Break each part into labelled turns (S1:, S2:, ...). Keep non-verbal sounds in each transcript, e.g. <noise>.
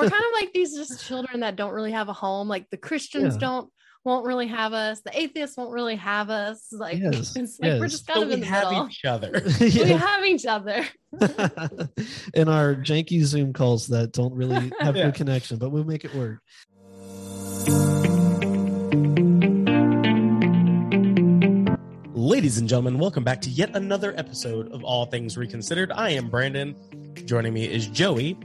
S1: We're <laughs> kind of like these just children that don't really have a home. Like the Christians
S2: Yeah.
S1: don't won't really have us. The atheists won't really have us. <laughs> Like,
S2: Yes, <laughs>
S1: it's like we're just kind
S3: But
S1: of
S3: we
S1: in the
S3: have
S1: middle.
S3: each other.
S1: We have each other.
S2: in our janky Zoom calls that don't really have
S3: Yeah.
S2: good connection, but we'll make it work.
S3: Ladies and gentlemen, welcome back to yet another episode of All Things Reconsidered. I am Brandon. Joining me is Joey.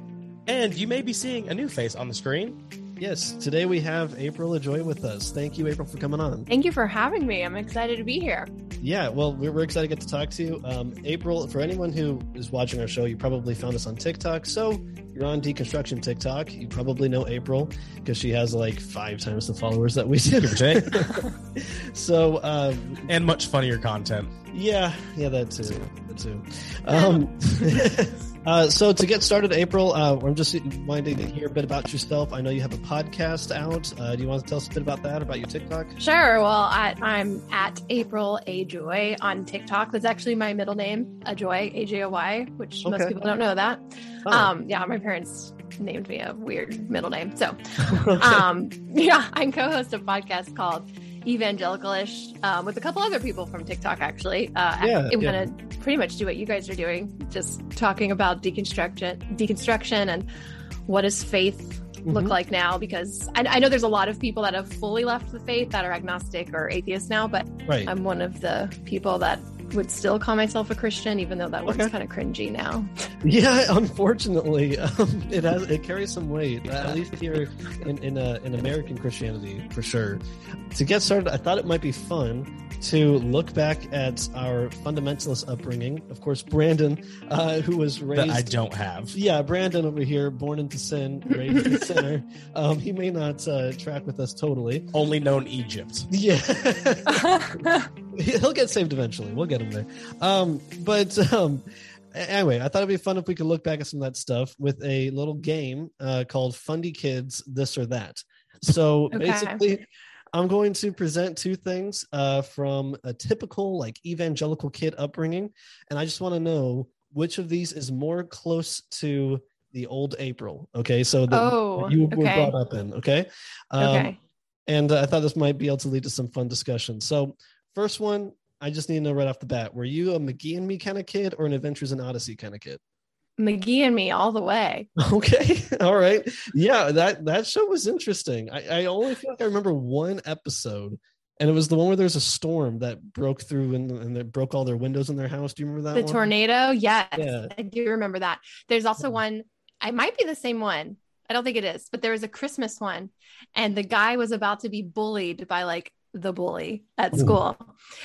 S3: And you may be seeing a new face on the screen.
S2: Yes, today we have April Ajoy with us. Thank you, April, for coming on.
S1: Thank you for having me. I'm excited to be here.
S2: Yeah, well, we're, we're excited to get to talk to you. Um, April, for anyone who is watching our show, you probably found us on TikTok. So you're on Deconstruction TikTok. You probably know April because she has like five times the followers that we do.
S3: Give <laughs>
S2: so, uh,
S3: and much funnier content.
S2: yeah, yeah, that too. That too. Um, <laughs> uh, so to get started, April, uh, I'm just wanting to hear a bit about yourself. I know you have a podcast out. Uh, do you want to tell us a bit about that, about your TikTok?
S1: Sure. Well, I, I'm at April A Joy on TikTok. That's actually my middle name, A Ajoy, A J O Y, which most people don't know that.
S2: Oh.
S1: Um, yeah, my parents named me a weird middle name. So, <laughs>
S2: Okay.
S1: um, <laughs> yeah, I'm co-host a podcast called Evangelicalish um, with a couple other people from TikTok. Actually, uh,
S2: Yeah,
S1: I'm
S2: yeah.
S1: gonna pretty much do what you guys are doing, just talking about deconstruction, deconstruction, and what does faith look
S2: Mhm.
S1: like now because I, I know there's a lot of people that have fully left the faith that are agnostic or atheist now but
S2: right.
S1: i'm one of the people that would still call myself a christian even though that
S2: Okay.
S1: one's kind of cringy now <laughs>
S2: Yeah, unfortunately, um, it has it carries some weight. At least here in in, uh, in American Christianity, for sure. To get started, I thought it might be fun to look back at our fundamentalist upbringing. Of course, Brandon, uh, who was
S3: That
S2: raised.
S3: I don't have.
S2: yeah, Brandon over here, born into sin, raised a <laughs> sinner. Um, he may not uh, track with us totally.
S3: Only known Egypt. <laughs>
S2: Yeah. <laughs> He'll get saved eventually. We'll get him there. Um, but um, anyway, I thought it'd be fun if we could look back at some of that stuff with a little game uh, called Fundy Kids This or That. So <laughs>
S1: Okay.
S2: basically, I'm going to present two things uh, from a typical like evangelical kid upbringing, and I just want to know which of these is more close to the old April. Okay, so the
S1: oh
S2: you were
S1: okay
S2: brought up in. Okay. Um,
S1: okay
S2: and uh, I thought this might be able to lead to some fun discussion. So, first one, I just need to know right off the bat: Were you a McGee and Me kind of kid or an Adventures in Odyssey kind of kid?
S1: mcgee and me all the way <laughs>
S2: Okay, all right, yeah that that show was interesting. I, I only feel like I remember one episode, and it was the one where there's a storm that broke through and and it broke all their windows in their house. Do you remember that?
S1: the
S2: one?
S1: tornado yes
S2: Yeah.
S1: i do remember that there's also one i might be the same one i don't think it is but there was a christmas one and the guy was about to be bullied by like the bully at
S2: Ooh.
S1: school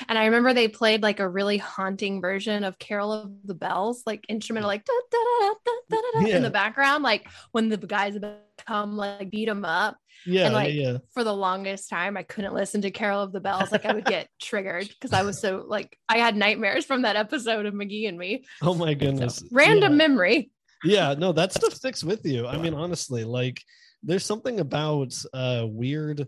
S1: and i remember they played like a really haunting version of carol of the bells like instrumental like da, da, da, da, da, da,
S2: Yeah.
S1: in the background like when the guys about come like beat him up
S2: Yeah,
S1: and, like,
S2: yeah, yeah.
S1: for the longest time i couldn't listen to carol of the bells like i would get <laughs> triggered because i was so like i had nightmares from that episode of mcgee and me
S2: Oh my
S1: so,
S2: goodness!
S1: random
S2: Yeah.
S1: memory.
S2: yeah no that stuff sticks with you i mean honestly like there's something about uh weird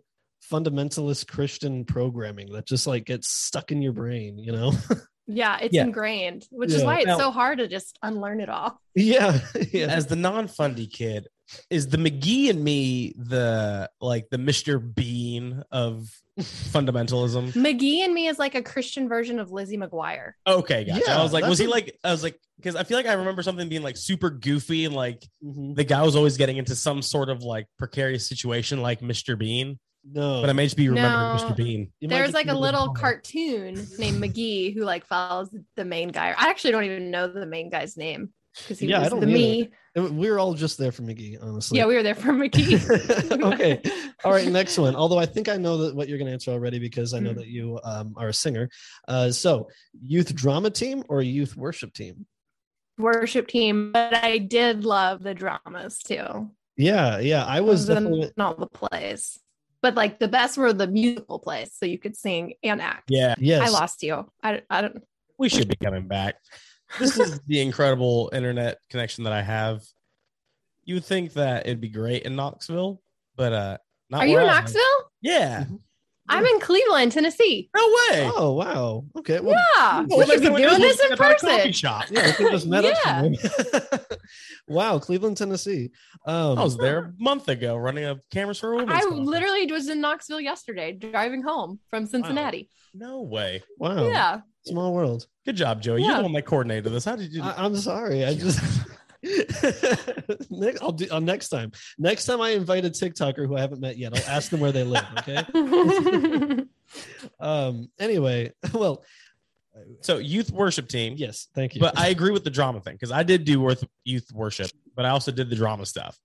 S2: fundamentalist christian programming that just like gets stuck in your brain you know <laughs>
S1: Yeah, it's
S3: Yeah.
S1: ingrained, which is why it's
S3: Now-
S1: so hard to just unlearn it all. <laughs>
S2: yeah yeah
S3: As the non-fundy kid, is the McGee and me the like the Mr. Bean of fundamentalism? <laughs>
S1: McGee and me is like a Christian version of Lizzie McGuire.
S3: Okay, gotcha.
S2: Yeah,
S3: I was like, was he
S2: a-
S3: like? I was like, because I feel like I remember something being like super goofy and like
S2: Mhm.
S3: the guy was always getting into some sort of like precarious situation, like Mr. Bean.
S2: No
S3: But I may just be remembering
S1: No.
S3: Mr. Bean.
S2: You
S1: There's like a little
S2: follow.
S1: cartoon named McGee who like follows the main guy. I actually don't even know the main guy's name because he
S2: Yeah, I
S1: was
S2: don't
S1: the
S2: either.
S1: me.
S2: we were all just there for mcgee honestly
S1: Yeah, we were there for McGee. <laughs>
S2: okay all right next one although i think i know that what you're going to answer already because i know
S1: Mm.
S2: that you um, are a singer uh, so youth drama team or youth worship team
S1: Worship team, but I did love the dramas too.
S2: yeah yeah i was
S1: Those are
S2: definitely
S1: not the plays, but like the best were the musical plays, so you could sing and act.
S3: Yeah,
S2: yes
S1: I lost you. I, I don't.
S3: we should be coming back. This is the incredible internet connection that I have. You would think that it'd be great in Knoxville, but uh, not
S1: Are you in
S3: I am.
S1: Knoxville?
S3: Yeah,
S1: I'm in Cleveland, Tennessee.
S3: No way.
S2: Oh wow. Okay. Well,
S1: Yeah.
S3: Well,
S1: we should be
S3: thing we
S1: doing this in
S3: be at a coffee
S1: person.
S3: Shop.
S2: yeah, we could just met
S1: Yeah.
S2: somewhere. <laughs> wow, Cleveland, Tennessee. Um,
S3: I was there a month ago running a cameras for a women's.
S1: I
S3: conference.
S1: literally was in Knoxville yesterday, driving home from Cincinnati.
S3: No way.
S2: wow.
S1: Yeah.
S2: Small world.
S3: Good job, Joey. You're
S1: Yeah.
S3: the one that coordinated this. How did you?
S2: I, I'm sorry. I just <laughs> <laughs> <laughs> next, I'll do uh, next time. Next time I invite a TikToker who I haven't met yet, I'll ask them where they live. Okay. <laughs> um. Anyway, <laughs> well,
S3: so youth worship team.
S2: yes. Thank you.
S3: But I agree with the drama thing because I did do worth youth worship, but I also did the drama stuff.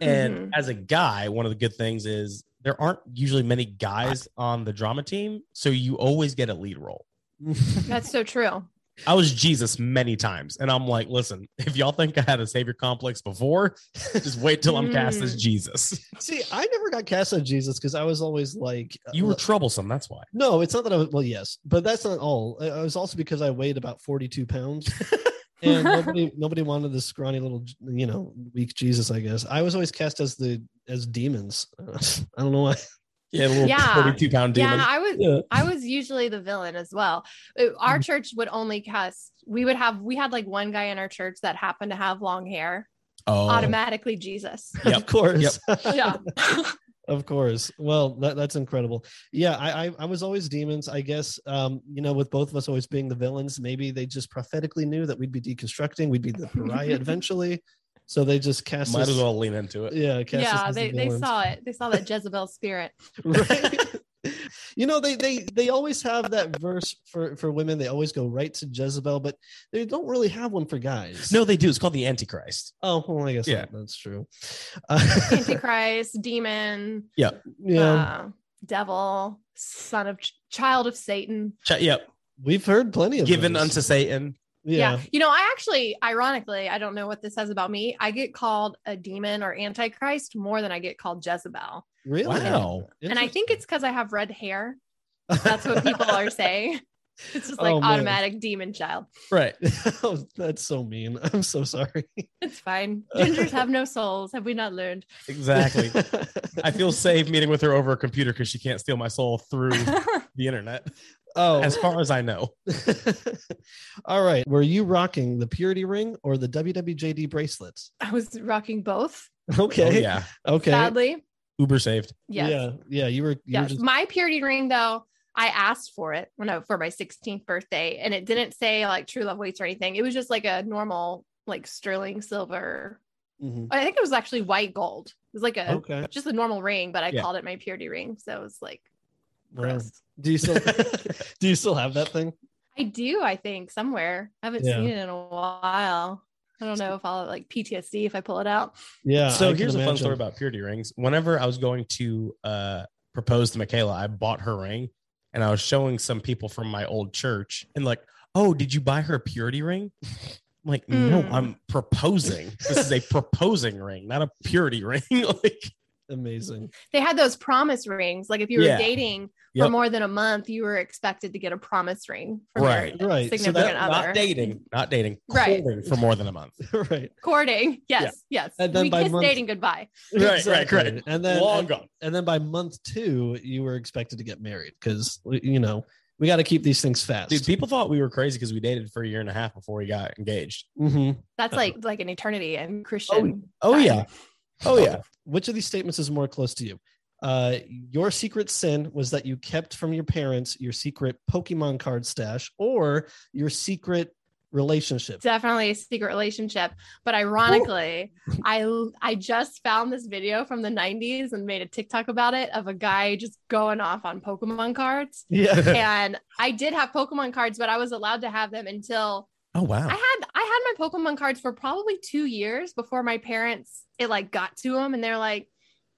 S3: And
S1: Mhm.
S3: as a guy, one of the good things is there aren't usually many guys on the drama team, so you always get a lead role.
S1: That's so true.
S3: I was Jesus many times, and I'm like, listen, <laughs> if y'all think I had a savior complex before, <laughs> just wait till I'm cast as
S1: Mm.
S3: Jesus. <laughs>
S2: See, I never got cast as Jesus because I was always like,
S3: You were
S2: uh,
S3: troublesome. That's why.
S2: no, it's not that I was. Well, yes, but that's not all. I I was also because I weighed about 42 pounds. and nobody nobody wanted this scrawny little you know weak jesus i guess i was always cast as the as demons i don't know why
S3: Yeah, a little
S1: Yeah.
S3: 42 pound demon.
S1: Yeah, I was
S2: yeah
S1: I was usually the villain as well. Uh, Our church would only cast. We would have. We had like one guy in our church that happened to have long hair.
S3: oh,
S1: Automatically, Jesus. <laughs>
S3: Yep.
S2: of course <laughs>
S1: Yeah. <laughs>
S2: of course well that, that's incredible yeah I, I i was always demons i guess um you know with both of us always being the villains maybe they just prophetically knew that we'd be deconstructing we'd be the pariah eventually so they just cast
S3: might
S2: us
S3: as well lean into it.
S2: yeah cast
S1: yeah.
S2: as the
S1: They they
S2: villains.
S1: saw it. They saw that Jezebel spirit. <laughs>
S2: right you know they they they always have that verse for for women they always go right to jezebel but they don't really have one for guys
S3: No, they do. It's called the Antichrist.
S2: oh well i guess
S3: Yeah.
S2: that- that's true uh, <laughs> <laughs>
S1: Antichrist, demon,
S2: yeah
S1: uh, devil, son of child of Satan.
S3: Ch- yep.
S2: we've heard plenty of
S3: Given
S2: those.
S3: unto Satan.
S2: Yeah,
S1: You know, I actually, ironically, I don't know what this says about me. I get called a demon or antichrist more than I get called Jezebel.
S2: really
S3: Wow.
S1: And I think it's because I have red hair. <laughs> That's what people are saying. <laughs> It's just like
S2: Oh, man.
S1: automatic demon child.
S3: Right.
S2: oh, <laughs> that's so mean i'm so sorry
S1: It's fine. Gingers have no souls. Have we not learned?
S3: Exactly. I feel safe meeting with her over a computer because she can't steal my soul through the internet,
S2: oh
S3: as far as I know. <laughs>
S2: all right were you rocking the purity ring or the wwjd bracelets
S1: I was rocking both.
S2: okay
S3: Oh, yeah.
S2: okay
S1: Sadly,
S3: Uber saved.
S1: yes.
S2: yeah yeah you were you were just
S1: My purity ring, though, I asked for it when I for my 16th birthday, and it didn't say like true love waits or anything. It was just like a normal, like sterling silver.
S2: Mhm.
S1: I think it was actually white gold. It was like a
S2: okay
S1: just a normal ring, but I
S3: Yeah.
S1: called it my purity ring. So it was like
S2: Wow. do you still <laughs> <laughs> do you still have that thing
S1: I do, I think, somewhere. I haven't
S2: Yeah.
S1: seen it in a while. I don't know if I'll like PTSD if I pull it out.
S2: yeah
S3: so
S2: I
S3: here's a fun story about purity rings. Whenever I was going to uh, propose to Michaela, I bought her ring and I was showing some people from my old church and like, oh, did you buy her a purity ring? I'm like, no,
S1: Mm.
S3: I'm proposing. This is a proposing ring, not a purity ring. <laughs> like,
S2: amazing
S1: They had those promise rings. Like if you were
S3: Yeah.
S1: dating
S3: Yep.
S1: for more than a month, you were expected to get a promise ring from
S3: Right,
S1: your
S2: right. So that-
S1: significant other.
S3: not dating, not dating,
S1: Right.
S3: for more than a month. <laughs>
S2: right
S1: Courting. Yes, yes.
S2: And then
S1: we
S2: by month-
S1: dating goodbye. <laughs>
S2: Exactly. and then
S3: Long
S2: and,
S3: gone.
S2: and then by month two you were expected to get married because you know we got to keep these things fast
S3: Dude, people thought we were crazy because we dated for a year and a half before we got engaged.
S2: Mhm.
S1: That's like like an eternity and Christian.
S3: Oh
S1: time.
S3: yeah. Oh yeah.
S2: Which of these statements is more close to you uh your secret sin was that you kept from your parents your secret pokemon card stash or your secret relationship
S1: Definitely a secret relationship. But ironically, I I just found this video from the 90s and made a TikTok about it of a guy just going off on Pokemon cards.
S2: yeah
S1: and I did have Pokemon cards, but I was allowed to have them until
S3: Oh wow.
S1: I had I had my Pokemon cards for probably two years before my parents it like got to them and they're like,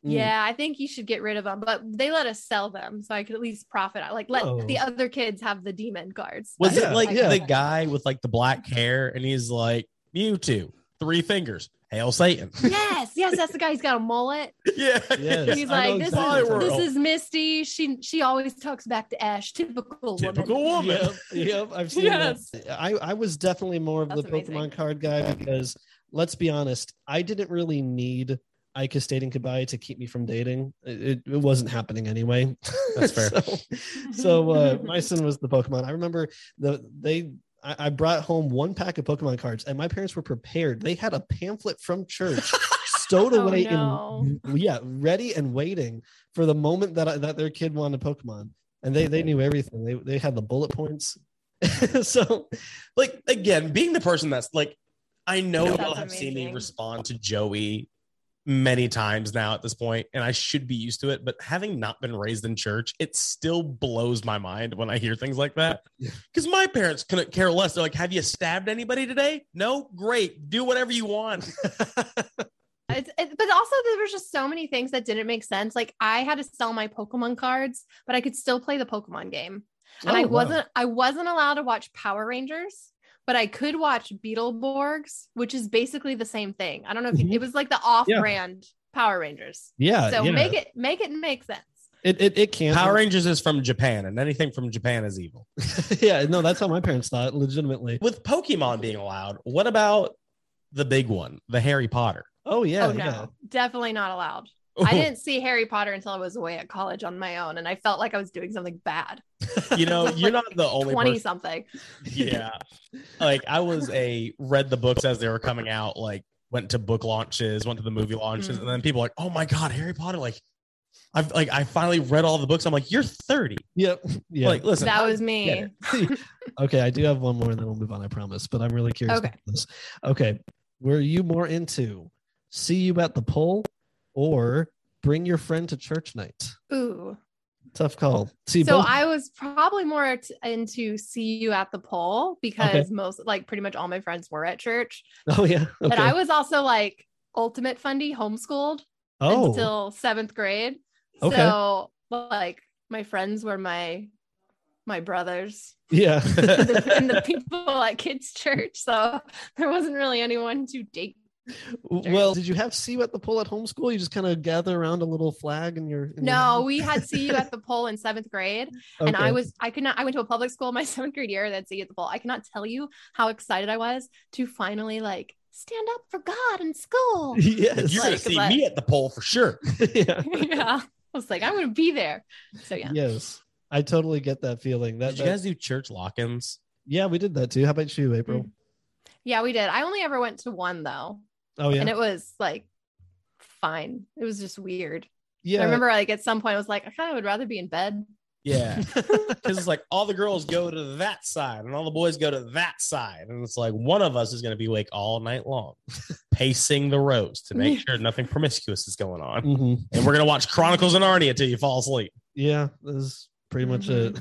S2: Mm.
S1: yeah, I think you should get rid of them, but they let us sell them so I could at least profit. Like let
S2: Oh.
S1: the other kids have the demon cards.
S3: Was
S2: Yeah,
S3: it like
S2: yeah.
S3: the guy with like the black hair and he's like Mewtwo, three fingers, hail Satan? <laughs>
S1: yes, yes, that's the guy. He's got a mullet. <laughs>
S3: yeah.
S2: Yes.
S1: He's
S2: I
S1: like, this
S2: exactly
S1: is
S2: what
S1: this is Misty. She she always talks back to Ash. Typical,
S3: Typical
S1: woman.
S3: woman.
S2: yep, yep, I've seen
S1: Yes.
S2: that. I, I was definitely more of
S1: That's
S2: the
S1: amazing.
S2: Pokemon card guy because let's be honest, I didn't really need I Kissed Dating Goodbye to keep me from dating. It, it wasn't happening anyway.
S3: That's fair. <laughs>
S2: so so uh, my son was the Pokemon. I remember the they. I I brought home one pack of Pokemon cards, and my parents were prepared. They had a pamphlet from church stowed <laughs>
S1: Oh,
S2: away
S1: no.
S2: in yeah, ready and waiting for the moment that I, that their kid wanted Pokemon, and they they knew everything. They they had the bullet points. <laughs> so
S3: like again, being the person that's like, I know
S1: That's
S3: y'all have seen me respond to Joey many times now at this point, and I should be used to it. But having not been raised in church, it still blows my mind when I hear things like that.
S2: Yeah.
S3: Because my parents couldn't care less. They're like, "Have you stabbed anybody today? No, great. Do whatever you want." <laughs>
S1: It's, it, but also there was just so many things that didn't make sense. Like I had to sell my Pokemon cards, but I could still play the Pokemon game. And
S2: Oh,
S1: I
S2: wow.
S1: wasn't I wasn't allowed to watch Power Rangers, but I could watch Beetleborgs, which is basically the same thing. I don't know if you-
S2: Mhm.
S1: it was like the off-brand Power Rangers.
S2: yeah,
S1: So
S2: yeah.
S1: make it make it make sense.
S2: it it, it can
S3: Power Rangers is from Japan, and anything from Japan is evil. <laughs>
S2: yeah, no, that's how my parents thought. Legitimately.
S3: With Pokemon being allowed, what about the big one, the Harry Potter?
S2: Oh yeah,
S1: oh no,
S2: yeah.
S1: definitely not allowed. I <laughs> didn't see Harry Potter until I was away at college on my own, and I felt like I was doing something bad. <laughs>
S3: You know, you're not the only
S1: Twenty
S3: person.
S1: something.
S3: yeah like i was a read the books as they were coming out like went to book launches went to the movie launches
S1: Mhm.
S3: and then people were like oh my god harry potter like i've like i finally read all the books i'm like you're 30
S2: Yep. Yeah.
S3: like listen
S1: that was me. <laughs>
S2: okay, I do have one more and then we'll move on, I promise. But I'm really curious
S1: Okay.
S2: about this. Okay. Were you more into see you at the pole or bring your friend to church night?
S1: Ooh.
S2: Tough call. See,
S1: so
S2: both-
S1: I was probably more t- into see you at the pole because most like pretty much all my friends were at church. <laughs>
S2: oh yeah. Okay.
S1: But I was also like ultimate fundy homeschooled
S2: oh,
S1: until seventh grade.
S2: Okay.
S1: So like my friends were my my brothers
S2: yeah. <laughs>
S1: and the, and <laughs> the people at kids church. So there wasn't really anyone to date.
S2: Well, did you have see you at the pole at homeschool? You just kind of gather around a little flag and your in your
S1: No,
S2: hand?
S1: we had <laughs> see you at the pole in seventh grade. and I was I could not I went to a public school my <laughs> seventh grade year that see you at the bowl. I cannot tell you how excited I was to finally like stand up for God in school. <laughs>
S2: yes.
S3: you're gonna see
S1: but-
S3: me at the pole for sure
S2: yeah.
S1: yeah. I was like, I'm gonna be there. So yeah.
S2: Yes. I totally get that feeling. That,
S3: did you
S2: that-
S3: guys do church lock-ins
S2: yeah, we did that too. How about you, April? Mm.
S1: Yeah, we did. I only ever went to one though.
S2: Oh yeah.
S1: And it was like fine. It was just weird.
S2: yeah.
S1: I remember like at some point I was like, I kind of would rather be in bed.
S3: yeah <laughs> because it's like all the girls go to that side and all the boys go to that side and it's like one of us is going to be awake all night long <laughs> pacing the rows to make <laughs> sure nothing promiscuous is going on
S2: Mhm.
S3: and we're going to watch chronicles of narnia till you fall asleep
S2: Yeah, that was pretty much it.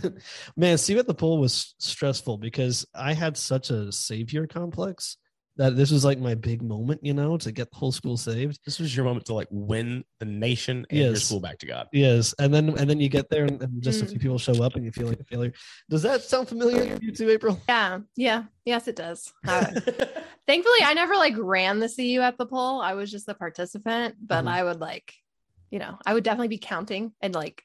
S2: Man, see you at the pool was stressful because I had such a savior complex that this was like my big moment, you know, to get the whole school saved.
S3: this was your moment to like win the nation and your school back to god
S2: Yes, and then and then you get there and, and just a
S1: Mm.
S2: few people show up and you feel like a failure. Does that sound familiar to you too, April?
S1: Yeah. Yeah. Yes, it does. <laughs> Uh, thankfully I never like ran the CU at the pole. I was just a participant, but
S2: Mhm.
S1: I would like, you know, I would definitely be counting and like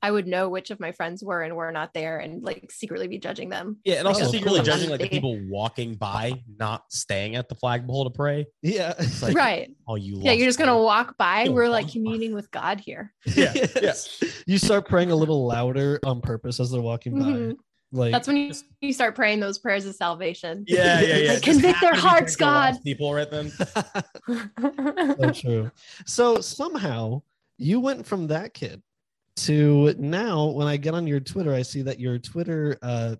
S1: I would know which of my friends were and were not there and like secretly be judging them.
S3: yeah and also
S2: Oh,
S3: secretly
S2: cool.
S3: judging like the people walking by not staying at the flagpole to pray
S2: Yeah,
S3: it's like
S1: right.
S3: oh you
S1: Yeah, you're just gonna walk by.
S3: You'll
S1: We're like
S3: walk by.
S1: communing with God here. <laughs>
S3: yeah yeah <laughs>
S2: Yes. You start praying a little louder on purpose as they're walking by.
S1: Mhm.
S2: Like
S1: That's when you, you start praying those prayers of salvation.
S3: yeah yeah yeah
S1: Like, convict their
S3: happen to be
S1: hearts,
S3: praying for lost
S1: God.
S3: people right then <laughs>
S2: so true. So somehow you went from that kid to now when I get on your Twitter, I see that your Twitter uh,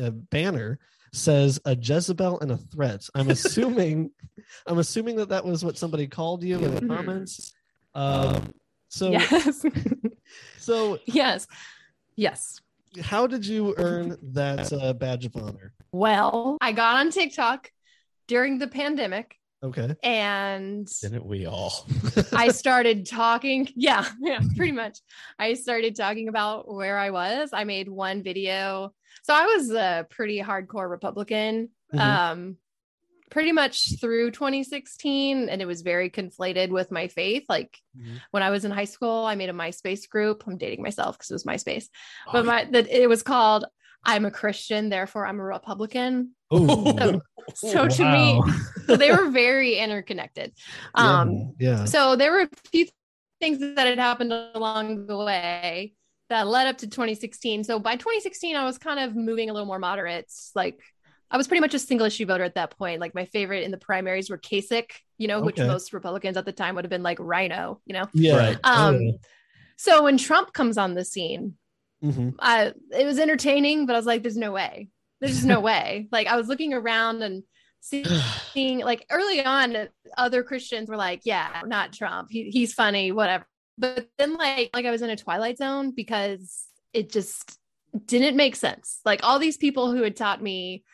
S2: uh, banner says a Jezebel and a threat. I'm assuming, <laughs> I'm assuming that that was what somebody called you in the
S1: Mhm.
S2: comments. Um, so,
S1: yes. <laughs>
S2: so
S1: yes. Yes.
S2: how did you earn that uh, badge of honor?
S1: Well, I got on TikTok during the pandemic
S2: Okay.
S1: and
S3: didn't we all <laughs>
S1: I <laughs> started talking. Yeah, yeah, pretty much. I started talking about where I was. I made one video. So I was a pretty hardcore Republican.
S2: Mhm.
S1: Um pretty much through 2016 and it was very conflated with my faith like
S2: Mhm.
S1: when i was in high school i made a myspace group i'm dating myself because it was myspace
S3: Oh,
S1: but my that it was called I'm a Christian, therefore I'm a Republican.
S2: Ooh. <laughs>
S1: So to me, so they were very interconnected. <laughs> Um,
S2: yeah, yeah.
S1: so there were a few things that had happened along the way that led up to 2016. So by 2016, I was kind of moving a little more moderates. Like I was pretty much a single issue voter at that point. Like my favorite in the primaries were Kasich, you know, which most Republicans at the time would have been like RINO, you know.
S2: yeah.
S3: Right.
S1: Um,
S2: Oh,
S1: so when Trump comes on the scene,
S2: yeah. Mhm.
S1: I it was entertaining, but I was like, there's no way. There's just no <laughs> way. Like I was looking around and see- <sighs> seeing like early on, other Christians were like, yeah, not Trump. He, he's funny, whatever. But then like like I was in a twilight zone because it just didn't make sense. Like all these people who had taught me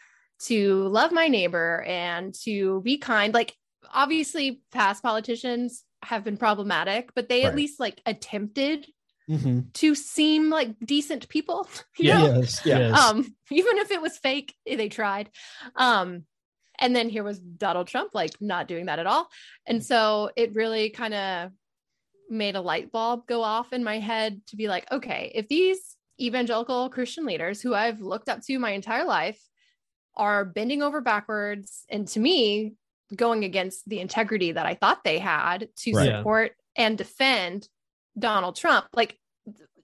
S1: to love my neighbor and to be kind, like obviously past politicians have been problematic, but they
S3: Right.
S1: at least like attempted
S2: Mhm.
S1: to seem like decent people. <laughs> you
S3: Yeah.
S1: know?
S2: Yes. Yes.
S1: Um, even if it was fake, they tried. Um, and then here was Donald Trump, like not doing that at all. And so it really kind of made a light bulb go off in my head to be like, okay, if these evangelical Christian leaders who I've looked up to my entire life are bending over backwards and to me going against the integrity that I thought they had to
S3: Right.
S1: support and defend Donald Trump, like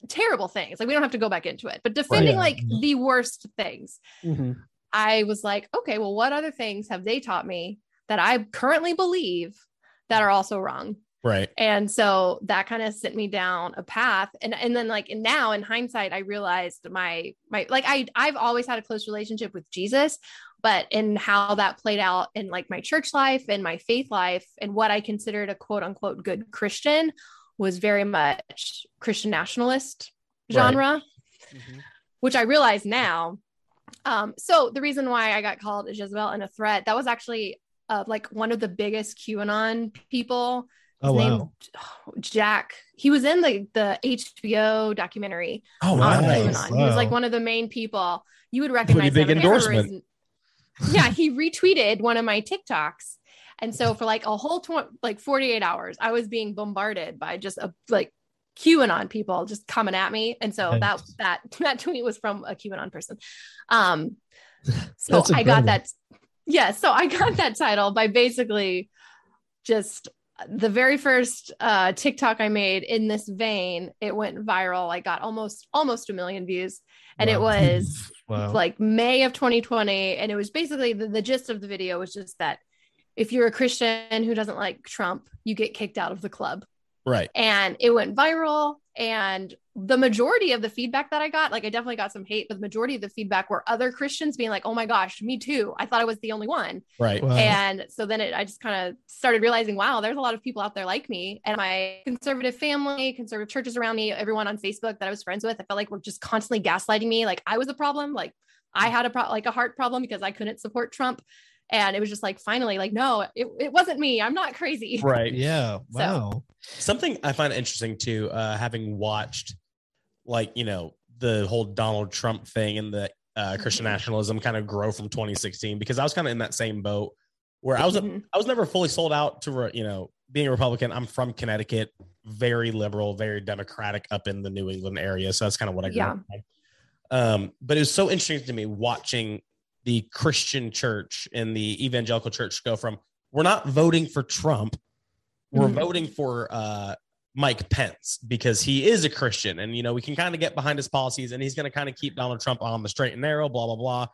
S1: terrible things. Like we don't have to go back into it, but defending
S2: Yeah.
S1: like the worst things.
S2: Mhm.
S1: I was like, okay, well, what other things have they taught me that I currently believe that are also wrong?
S3: Right.
S1: And so that kind of sent me down a path. And and then like and now in hindsight, I realized my my like I I've always had a close relationship with Jesus, but in how that played out in like my church life and my faith life and what I considered a quote unquote good Christian was very much Christian nationalist
S3: Right.
S1: genre
S2: Mhm.
S1: which I realize now. Um, so the reason why I got called a Jezebel and a threat, that was actually uh, like one of the biggest QAnon people.
S2: Oh
S1: His
S2: wow.
S1: Jack. He was in the the HBO documentary
S3: Oh
S1: on
S2: Wow.
S1: He was like one of the main people. You would recognize Pretty
S3: big
S1: him. I can't
S3: endorsement.
S1: Yeah, he retweeted one of my TikToks. And so for like a whole tw- like 48 hours, I was being bombarded by just a like QAnon people just coming at me. And so that that <laughs> that tweet was from a QAnon person. Um <laughs> so I got that yeah, so I got that title by basically just the very first uh TikTok I made in this vein, it went viral. I got almost almost a million views. And it was <laughs>
S2: Wow.
S1: like May of 2020. And it was basically the, the gist of the video was just that if you're a Christian who doesn't like Trump, you get kicked out of the club.
S3: Right.
S1: And it went viral. And the majority of the feedback that I got, like I definitely got some hate, but the majority of the feedback were other Christians being like, oh my gosh, me too. I thought I was the only one.
S3: Right.
S2: Wow.
S1: And so then it, I just kind of started realizing, wow, there's a lot of people out there like me. And my conservative family, conservative churches around me, everyone on Facebook that I was friends with, I felt like were just constantly gaslighting me. Like I was a problem. Like I had a pro- like a heart problem because I couldn't support Trump. And it was just like, finally, like, no, it, it wasn't me. I'm not crazy.
S3: Right.
S2: yeah. <laughs> Wow.
S3: Something I find interesting too, uh, having watched like, you know, the whole Donald Trump thing and the uh, Christian
S1: Mhm.
S3: nationalism kind of grow from 2016 because I was kind of in that same boat where I was,
S1: Mhm.
S3: I was never fully sold out to, re- you know, being a Republican. I'm from Connecticut, very liberal, very democratic up in the New England area. So that's kind of what I grew
S1: Yeah.
S3: up on. Um, but it was so interesting to me watching the Christian church and the evangelical church go from we're not voting for Trump, we're
S1: Mhm.
S3: voting for uh, Mike Pence because he is a Christian, and you know we can kind of get behind his policies, and he's going to kind of keep Donald Trump on the straight and narrow, blah blah blah.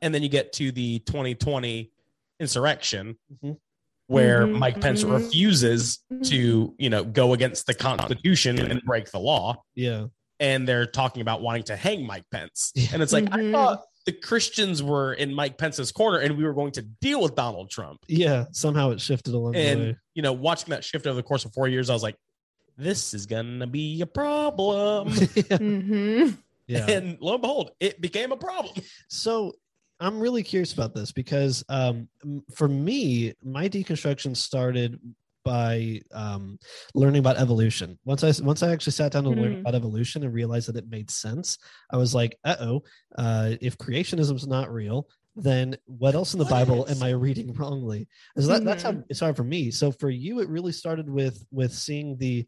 S3: And then you get to the 2020 insurrection,
S2: Mhm.
S3: where
S1: Mhm.
S3: Mike Pence
S1: Mhm.
S3: refuses to you know go against the Constitution and break the law
S2: Yeah.
S3: and they're talking about wanting to hang Mike Pence. And it's like, I
S1: Mhm.
S3: thought the Christians were in Mike Pence's corner and we were going to deal with Donald Trump.
S2: Yeah. Somehow it shifted along the
S3: And,
S2: way.
S3: you know, watching that shift over the course of four years, I was like, this is going to be a problem. <laughs>
S2: yeah.
S1: Mhm.
S2: yeah.
S3: And lo and behold, it became a problem.
S2: So I'm really curious about this because um, for me, my deconstruction started by um, learning about evolution. Once I once I actually sat down to learn
S1: Mm.
S2: about evolution and realized that it made sense, I was like, "Uh-oh, uh, if creationism's not real, then what else in the
S3: What
S2: Bible
S3: is?
S2: am I reading <laughs> wrongly?" So that, that's how
S1: Mhm.
S2: it started for me. So for you, it really started with with seeing the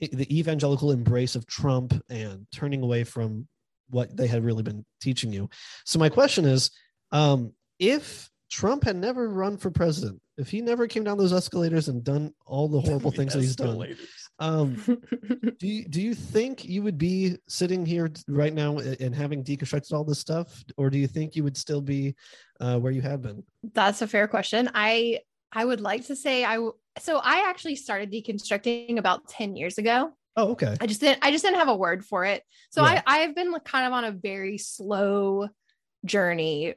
S2: the evangelical embrace of Trump and turning away from what they had really been teaching you. So my question is, um, if Trump had never run for president, if he never came down those escalators and done all the horrible <laughs> things that he's done, um, <laughs> do you, do you think you would be sitting here right now and having deconstructed all this stuff, or do you think you would still be uh, where you have been?
S1: That's a fair question. I I would like to say I w- so I actually started deconstructing about 10 years ago.
S2: Oh, okay.
S1: I just didn't I just didn't have a word for it. So
S2: Yeah.
S1: I I've been kind of on a very slow journey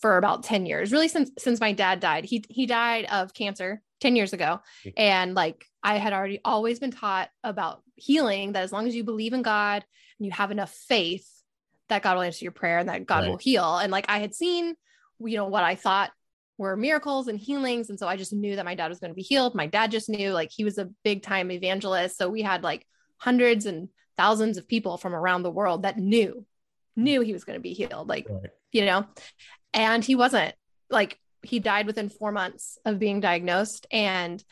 S1: for about 10 years. Really since since my dad died. He he died of cancer 10 years ago. And like I had already always been taught about healing that as long as you believe in God and you have enough faith that God will answer your prayer and that God
S3: Right.
S1: will heal. And like I had seen, you know, what I thought were miracles and healings. And so I just knew that my dad was going to be healed. My dad just knew like he was a big time evangelist. So we had like hundreds and thousands of people from around the world that knew, knew he was going to be healed. Like,
S3: Right.
S1: You know, and he wasn't like he died within four months of being diagnosed. And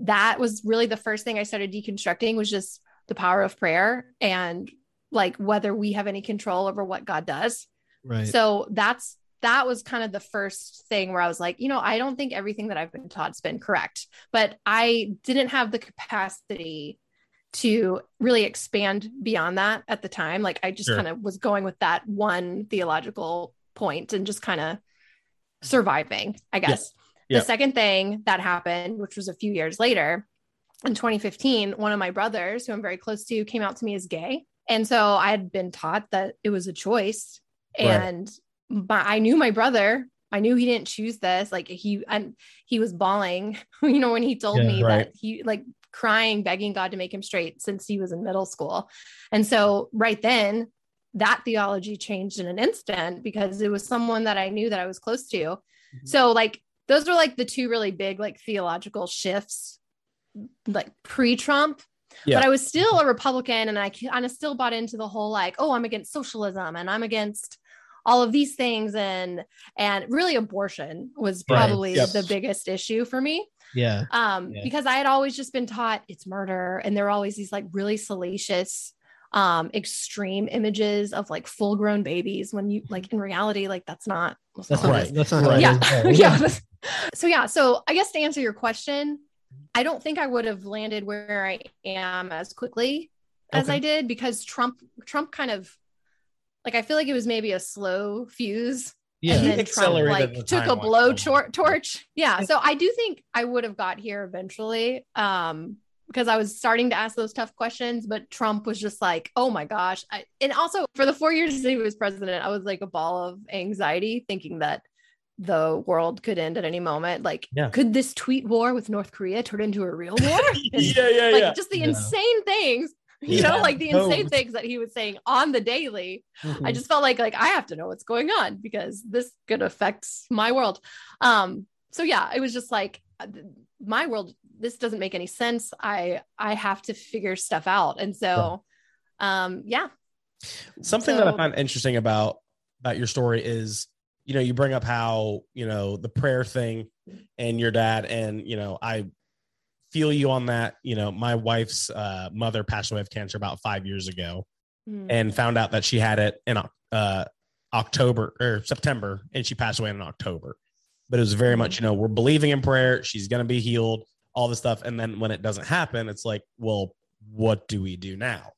S1: that was really the first thing I started deconstructing was just the power of prayer and like whether we have any control over what God does.
S2: Right.
S1: So that's that was kind of the first thing where I was like, you know, I don't think everything that I've been taught's been correct, but I didn't have the capacity to really expand beyond that at the time. Like I just
S3: Sure.
S1: kind of was going with that one theological point and just kind of surviving, I guess.
S3: Yeah.
S1: The second thing that happened, which was a few years later, in 2015, one of my brothers, who I'm very close to, came out to me as gay. And so I had been taught that it was a choice.
S3: Right.
S1: And my, I knew my brother. I knew he didn't choose this. Like he and he was bawling, <laughs> you know, when he told
S2: Yeah,
S1: me
S3: right.
S1: that he like crying, begging God to make him straight since he was in middle school. And so right then that theology changed in an instant because it was someone that I knew that I was close to.
S2: Mhm.
S1: So like those were like the two really big like theological shifts like pre-Trump.
S3: Yeah.
S1: But I was still a Republican and I kind of still bought into the whole like, oh, I'm against socialism and I'm against all of these things and and really abortion was
S3: Right.
S1: probably
S3: Yep.
S1: the biggest issue for me
S2: yeah.
S1: um
S2: Yeah.
S1: because i had always just been taught it's murder and there were always these like really salacious um extreme images of like full grown babies when you like in reality like that's not that's
S2: That's
S1: not
S2: not
S1: it
S3: Right. <laughs>
S2: That's not
S3: Right.
S2: it
S1: yeah
S2: is.
S1: yeah so yeah so i guess to answer your question i don't think i would have landed where i am as quickly as
S2: Okay.
S1: i did because trump trump kind of like i feel like it was maybe a slow fuse
S2: Yeah.
S1: and
S3: He
S1: then Trump like
S3: the
S1: took a blow tor- torch. Yeah. So I do think I would have got here eventually. Um, because I was starting to ask those tough questions, but Trump was just like, oh my gosh. I, and also for the four years that he was president, I was like a ball of anxiety thinking that the world could end at any moment. Like,
S3: Yeah.
S1: could this tweet war with North Korea turn into a real war? <laughs> <laughs> And,
S3: yeah, yeah,
S1: like
S3: yeah.
S1: just the
S2: Yeah.
S1: insane things, you know, like the insane
S3: Both.
S1: things that he was saying on the daily.
S2: Mhm.
S1: I just felt like like I have to know what's going on because this could affect my world. Um so yeah, it was just like uh, my world this doesn't make any sense. I I have to figure stuff out. And so um yeah.
S3: Something that I find interesting about about your story is, you know, you bring up how you know the prayer thing and your dad, and you know, I feel you on that. You know, my wife's uh, mother passed away of cancer about five years ago,
S1: Mm.
S3: and found out that she had it in uh, October or September, and she passed away in October. But it was very much, you know, we're believing in prayer. She's going to be healed, all this stuff. And then when it doesn't happen, it's like, well, what do we do now?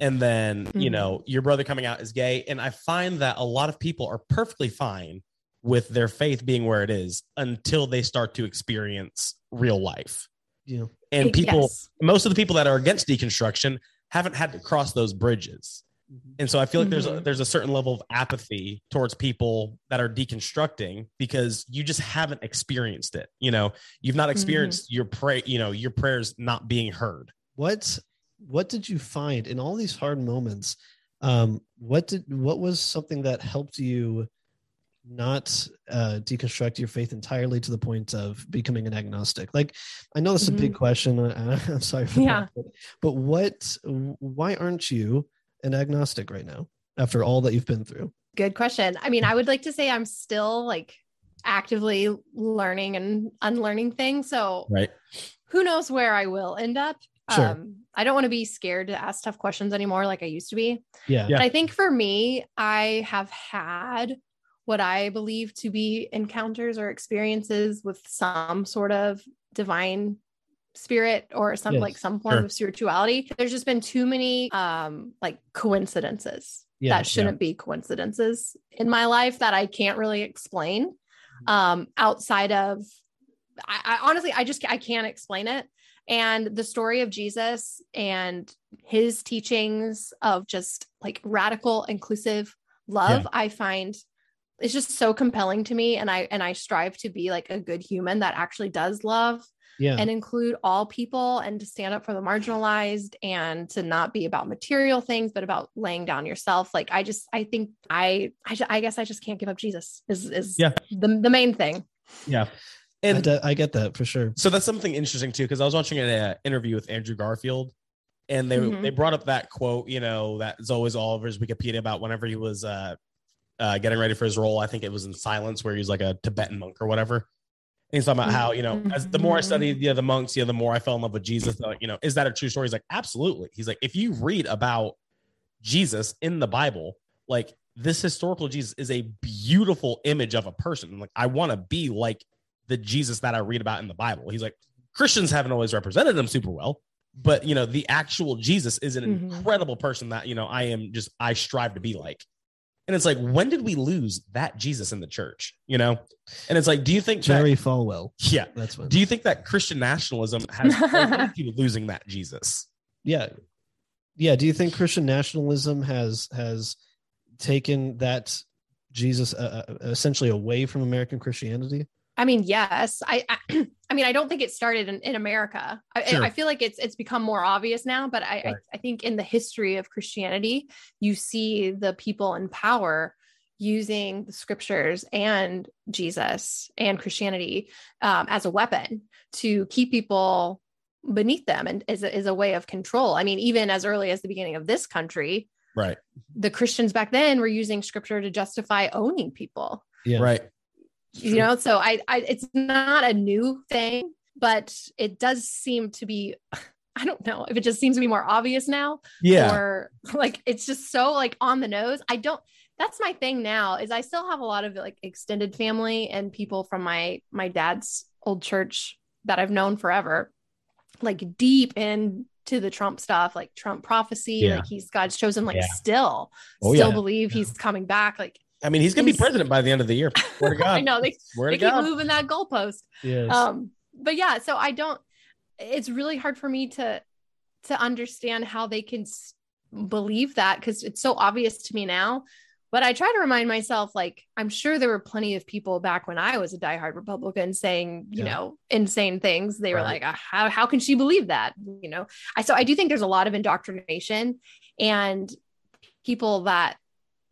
S3: And then, you
S1: Mhm.
S3: know, your brother coming out is gay. And I find that a lot of people are perfectly fine with their faith being where it is until they start to experience real life.
S2: Yeah.
S3: And people,
S1: Yes.
S3: most of the people that are against deconstruction haven't had to cross those bridges. And so I feel like there's a,
S1: Mhm.
S3: there's a certain level of apathy towards people that are deconstructing because you just haven't experienced it. You know, you've not experienced your pray, you know, your prayers not being heard.
S2: what what did you find in all these hard moments um what did what was something that helped you not uh deconstruct your faith entirely to the point of becoming an agnostic like i know that's a big question uh, <laughs> i'm sorry for
S1: Yeah.
S2: that but, but what why aren't you an agnostic right now after all that you've been through
S1: Good question. I mean, I would like to say I'm still like actively learning and unlearning things. So
S3: Right.
S1: who knows where I will end up.
S2: Sure.
S1: Um, I don't want to be scared to ask tough questions anymore like I used to be.
S2: Yeah.
S3: Yeah.
S1: But I think for me, I have had what I believe to be encounters or experiences with some sort of divine spirit or some
S2: Yes,
S1: like some form
S3: sure.
S1: of spirituality. There's just been too many um like coincidences
S2: Yeah,
S1: that shouldn't be coincidences in my life that I can't really explain um outside of I, I honestly I just I can't explain it and the story of Jesus and his teachings of just like radical inclusive love I find it's just so compelling to me and I and I strive to be like a good human that actually does love
S2: Yeah.
S1: and include all people and to stand up for the marginalized and to not be about material things but about laying down yourself like i just i think i i, ju- I guess i just can't give up jesus is is
S3: Yeah.
S1: the, the main thing
S3: Yeah.
S2: I,
S3: And
S2: de- I get that for sure.
S3: so that's something interesting too, because I was watching an uh, interview with Andrew Garfield, and they
S1: Mhm.
S3: they brought up that quote, you know, that is always all over his Wikipedia about whenever he was uh, uh, getting ready for his role. I think it was in Silence, where he was like a Tibetan monk or whatever. And he's talking about how you know, as the more I studied, yeah, the monks, yeah, the more I fell in love with Jesus. Like, you know, is that a true story? He's like, absolutely. He's like, if you read about Jesus in the Bible, like this historical Jesus is a beautiful image of a person. Like, I want to be like the Jesus that I read about in the Bible. He's like, Christians haven't always represented him super well, but you know, the actual Jesus is an
S1: Mhm.
S3: incredible person that you know I am just I strive to be like. And it's like, when did we lose that Jesus in the church? You know, and it's like, do you think that-
S2: Jerry Falwell.
S3: yeah,
S2: That's what.
S3: do you think that Christian nationalism has <laughs> led to losing that Jesus?
S2: yeah. Yeah. Do you think Christian nationalism has has taken that Jesus uh, uh, essentially away from American Christianity?
S1: I mean yes i i, <clears throat> I mean i don't think it started in, in america. I,
S3: Sure.
S1: I feel like it's it's become more obvious now but I, I i think in the history of christianity you see the people in power using the scriptures and jesus and christianity um, as a weapon to keep people beneath them and is a, is a way of control. I mean even as early as the beginning of this country
S3: Right,
S1: the christians back then were using scripture to justify owning people.
S2: Yeah.
S3: right,
S1: you know so I, I it's not a new thing but it does seem to be i don't know if it just seems to be more obvious now
S3: yeah,
S1: or like it's just so like on the nose i don't that's my thing now is i still have a lot of like extended family and people from my my dad's old church that i've known forever like deep into the trump stuff like trump prophecy
S3: Yeah.
S1: like he's god's chosen like
S3: Yeah.
S1: still
S3: Oh,
S1: still
S3: yeah.
S1: believe he's coming back like
S3: I mean, he's gonna be president by the end of the year. Swear to <laughs> God,
S1: i know they,
S3: Swear
S1: they
S3: to
S1: keep
S3: God.
S1: moving that goalpost
S2: Yes.
S1: um but yeah so i don't it's really hard for me to to understand how they can s- believe that because it's so obvious to me now but i try to remind myself like i'm sure there were plenty of people back when i was a diehard republican saying you
S2: Yeah.
S1: know insane things they were like "Ah, how, how can she believe that you know i so i do think there's a lot of indoctrination and people that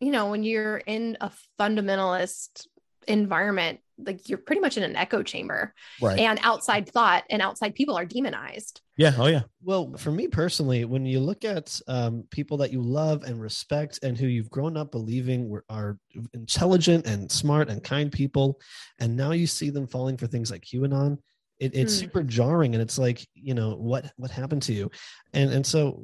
S1: you know when you're in a fundamentalist environment like you're pretty much in an echo chamber
S3: right?
S1: and outside thought and outside people are demonized
S3: yeah, oh yeah,
S2: Well, for me personally, when you look at um, people that you love and respect and who you've grown up believing were, are intelligent and smart and kind people, and now you see them falling for things like QAnon, it, it's
S1: Hmm.
S2: super jarring. And it's like, you know, what what happened to you? And and so,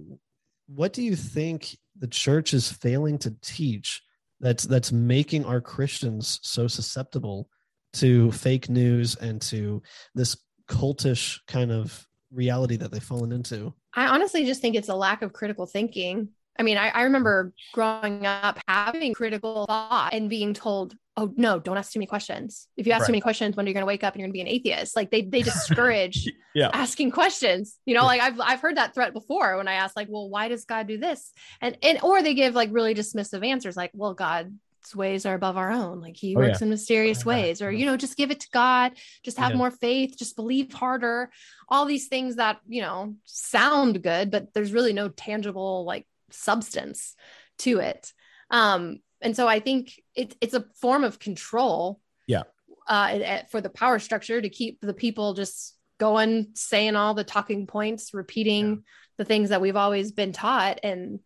S2: what do you think the church is failing to teach that's that's making our Christians so susceptible to fake news and to this cultish kind of reality that they've fallen into.
S1: i honestly just think it's a lack of critical thinking i mean i, I remember growing up having critical thought and being told oh no don't ask too many questions. If you ask
S3: Right.
S1: too many questions when are you're going to wake up and you're going to be an atheist? Like they they discourage <laughs>
S3: yeah,
S1: asking questions. You know
S3: Yeah.
S1: like i've i've heard that threat before when i ask like well why does god do this? And and or they give like really dismissive answers like well god's ways are above our own. Like he
S3: Oh,
S1: works in mysterious
S3: Oh,
S1: ways. Or you know just give it to god. Just have
S2: Yeah.
S1: more faith. Just believe harder. All these things that you know sound good but there's really no tangible like substance to it. Um and so i think it, it's a form of control
S3: Yeah.
S1: uh for the power structure to keep the people just going saying all the talking points repeating the things that we've always been taught. And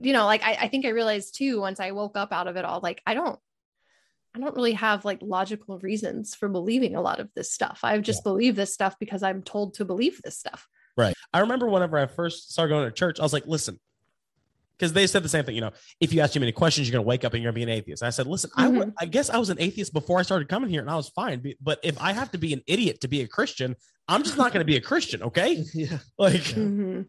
S1: you know like I, I think i realized too once i woke up out of it all like i don't i don't really have like logical reasons for believing a lot of this stuff. I've just believed this stuff because i'm told to believe this stuff. Right.
S3: I remember whenever I first started going to church, I was like, listen, because they said the same thing. You know, if you ask too many questions, you're going to wake up and you're going to be an atheist. I said, listen, I w- I guess I was an atheist before I started coming here, and I was fine. But if I have to be an idiot to be a Christian, I'm just not going to be a Christian. Okay, <laughs>
S2: yeah.
S3: like,
S1: Mhm.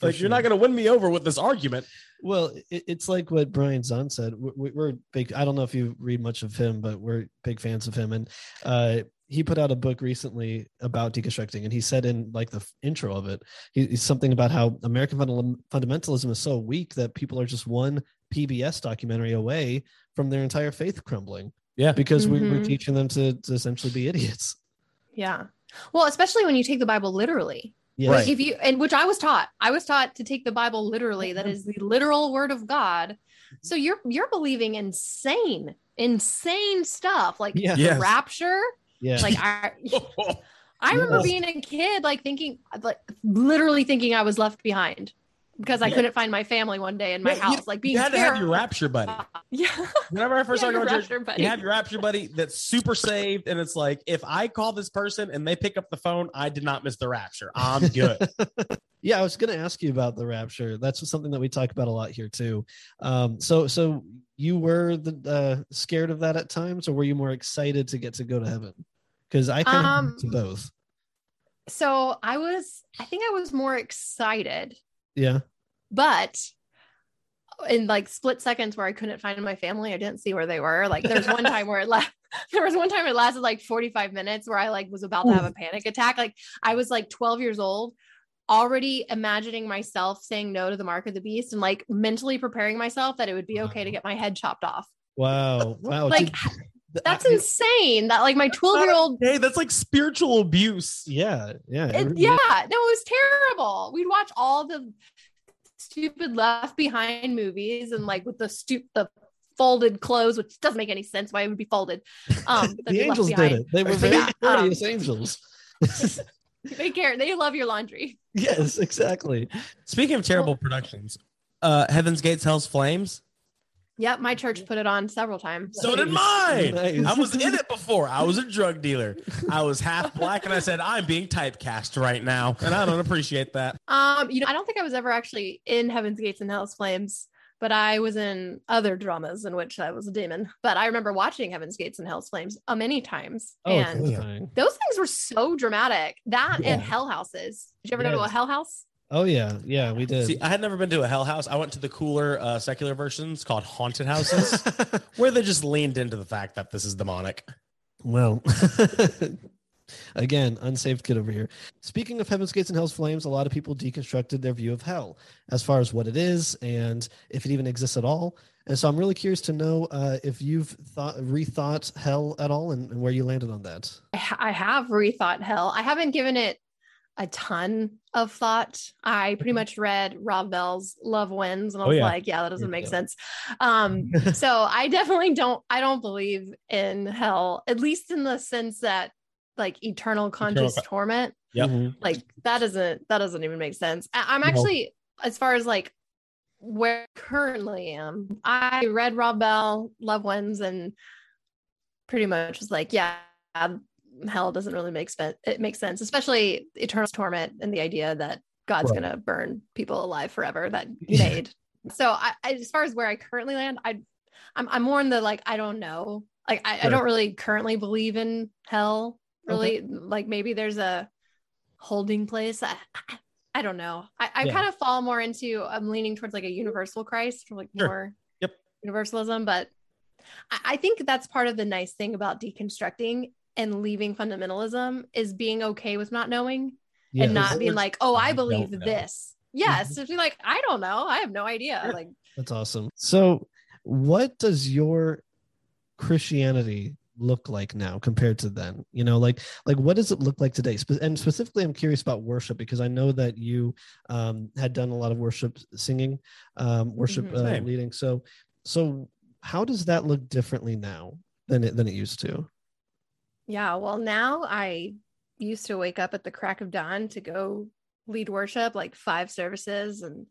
S2: for <laughs>
S3: like you're not going to win me over with this argument.
S2: Well, it, it's like what Brian Zahnd said. We're, we're big. I don't know if you read much of him, but we're big fans of him. And uh, he put out a book recently about deconstructing, and he said in like the intro of it, he, he's something about how American fundal- fundamentalism is so weak that people are just one PBS documentary away from their entire faith crumbling.
S3: Yeah.
S2: because we, we're
S1: Mhm.
S2: teaching them to, to essentially be idiots.
S1: Yeah. Well, especially when you take the Bible literally.
S2: Yeah,
S3: Right.
S1: If you and which I was taught. I was taught to take the Bible literally. That is the literal word of God. So you're you're believing insane, insane stuff like
S2: Yeah.
S1: the
S3: Yes.
S1: rapture.
S2: Yeah.
S1: Like I <laughs> I remember being a kid, like thinking like literally thinking I was left behind because I
S3: Yeah.
S1: couldn't find my family one day in my
S3: Yeah, you-
S1: house. Like being
S3: you had to have your rapture buddy. <laughs>
S1: Yeah.
S3: Whenever I first started going to church,
S1: buddy.
S3: you have your rapture buddy that's super saved, and it's like if I call this person and they pick up the phone, I did not miss the rapture. I'm good. <laughs>
S2: yeah i was going to ask you about the rapture that's something that we talk about a lot here too um so so you were the uh scared of that at times or were you more excited to get to go to heaven because i kind of
S1: Um,
S2: to both.
S1: So I was I think I was more excited.
S2: Yeah.
S1: But in like split seconds where I couldn't find my family, I didn't see where they were. Like there's one time where it last <laughs> there was one time it lasted like 45 minutes where I like was about to have a panic attack. Like I was like 12 years old, already imagining myself saying no to the mark of the beast and like mentally preparing myself that it would be okay to get my head chopped off.
S2: wow. Wow.
S1: Like that's
S2: I-
S1: insane. That like my 12 year old
S3: hey, that's like spiritual abuse.
S2: yeah yeah
S1: It, yeah, no, it was terrible. We'd watch all the stupid Left Behind movies and like with the stu- the folded clothes, which doesn't make any sense why it would be folded. Um, <laughs>
S2: the angels did it they were very
S1: yeah, <laughs> um,
S2: courteous angels <laughs>
S1: They care. They love your laundry.
S2: yes exactly
S3: Speaking of terrible productions, uh, Heaven's Gates, Hell's Flames.
S1: Yep, my church put it on several times.
S3: So did mine.
S2: Nice.
S3: I was in it <laughs> before. I was a drug dealer. I was half black, and I said, "I'm being typecast right now," and I don't appreciate that.
S1: Um, you know, I don't think I was ever actually in Heaven's Gates and Hell's Flames, but I was in other dramas in which I was a demon. But I remember watching Heaven's Gates and Hell's Flames uh, many times,
S2: oh
S1: and those things were so dramatic. That
S2: Yeah.
S1: and Hell Houses. Did you ever go to a Hell House?
S2: Oh yeah yeah we did
S3: See, I had never been to a hell house. I went to the cooler uh, secular versions called haunted houses, <laughs> where they just leaned into the fact that this is demonic.
S2: Well, <laughs> again, unsaved kid over here. Speaking of Heaven's Gates and Hell's Flames, a lot of people deconstructed their view of hell as far as what it is and if it even exists at all. And so I'm really curious to know uh, if you've thought rethought hell at all and, and where you landed on that.
S1: I I have rethought Hell. I haven't given it a ton of thought. I pretty much read Rob Bell's Love Wins, and I
S3: Oh,
S1: was
S3: yeah.
S1: like, yeah, that doesn't make
S2: Yeah.
S1: sense. Um, <laughs> so I definitely don't. I don't believe in hell, at least in the sense that like eternal conscious
S3: co-
S1: torment.
S3: Yep.
S2: Mhm.
S1: Like that doesn't that doesn't even make sense. I- I'm
S2: No.
S1: actually as far as like where I currently am. I read Rob Bell, Love Wins, and pretty much was like, yeah, hell doesn't really make sense. It makes sense, especially eternal torment and the idea that God's
S2: Right.
S1: gonna burn people alive forever that <laughs> made. So I, I, as far as where I currently land, I, I'm, I'm more in the like I don't know. Like I, I don't really currently believe in hell. Really, like maybe there's a holding place. I, I- I don't know. I, I
S2: Yeah.
S1: kind of fall more into. I'm leaning towards like a universal Christ, like
S3: Sure.
S1: more
S3: Yep.
S1: universalism. But I, I think that's part of the nice thing about deconstructing and leaving fundamentalism is being okay with not knowing
S2: Yeah.
S1: and not being like, oh, I
S3: I
S1: believe
S3: don't know.
S1: this. Yes, if you're like, I don't know, I have no idea. Like,
S2: That's awesome. So, what does your Christianity look like now compared to then? You know, like like what does it look like today? And specifically, I'm curious about worship because I know that you um, had done a lot of worship singing, um, worship
S1: Mhm.
S2: uh, leading. So, so how does that look differently now than it than it used to?
S1: Yeah, well, now I used to wake up at the crack of dawn to go lead worship, like five services, and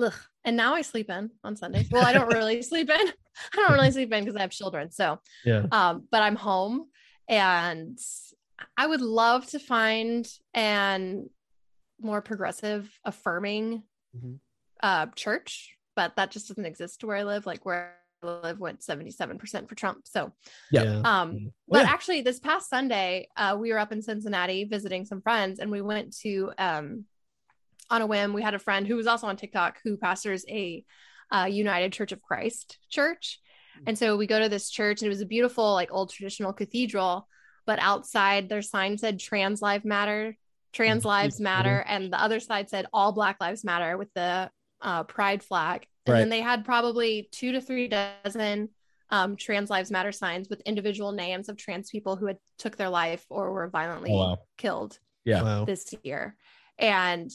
S1: ugh. and now I sleep in on Sundays. Well, I don't really sleep in. <laughs> I don't really sleep in because I have children. So,
S2: Yeah.
S1: um, but I'm home and I would love to find an more progressive, affirming
S2: Mhm.
S1: uh, church, but that just doesn't exist where I live. Like where live went 77% for Trump. So,
S3: Yeah.
S1: um,
S2: Yeah.
S1: but
S3: yeah.
S1: actually this past Sunday, uh, we were up in Cincinnati visiting some friends and we went to, um, on a whim, we had a friend who was also on TikTok who pastors a uh, United Church of Christ church. And so we go to this church and it was a beautiful, like old traditional cathedral, but outside their sign said trans lives matter, trans <laughs> lives matter. And the other side said all black lives matter with the uh, pride flag. And then they had probably two to three dozen um, trans lives matter signs with individual names of trans people who had took their life or were violently
S3: Oh, wow.
S1: killed
S3: Yeah.
S2: Wow.
S1: this year. And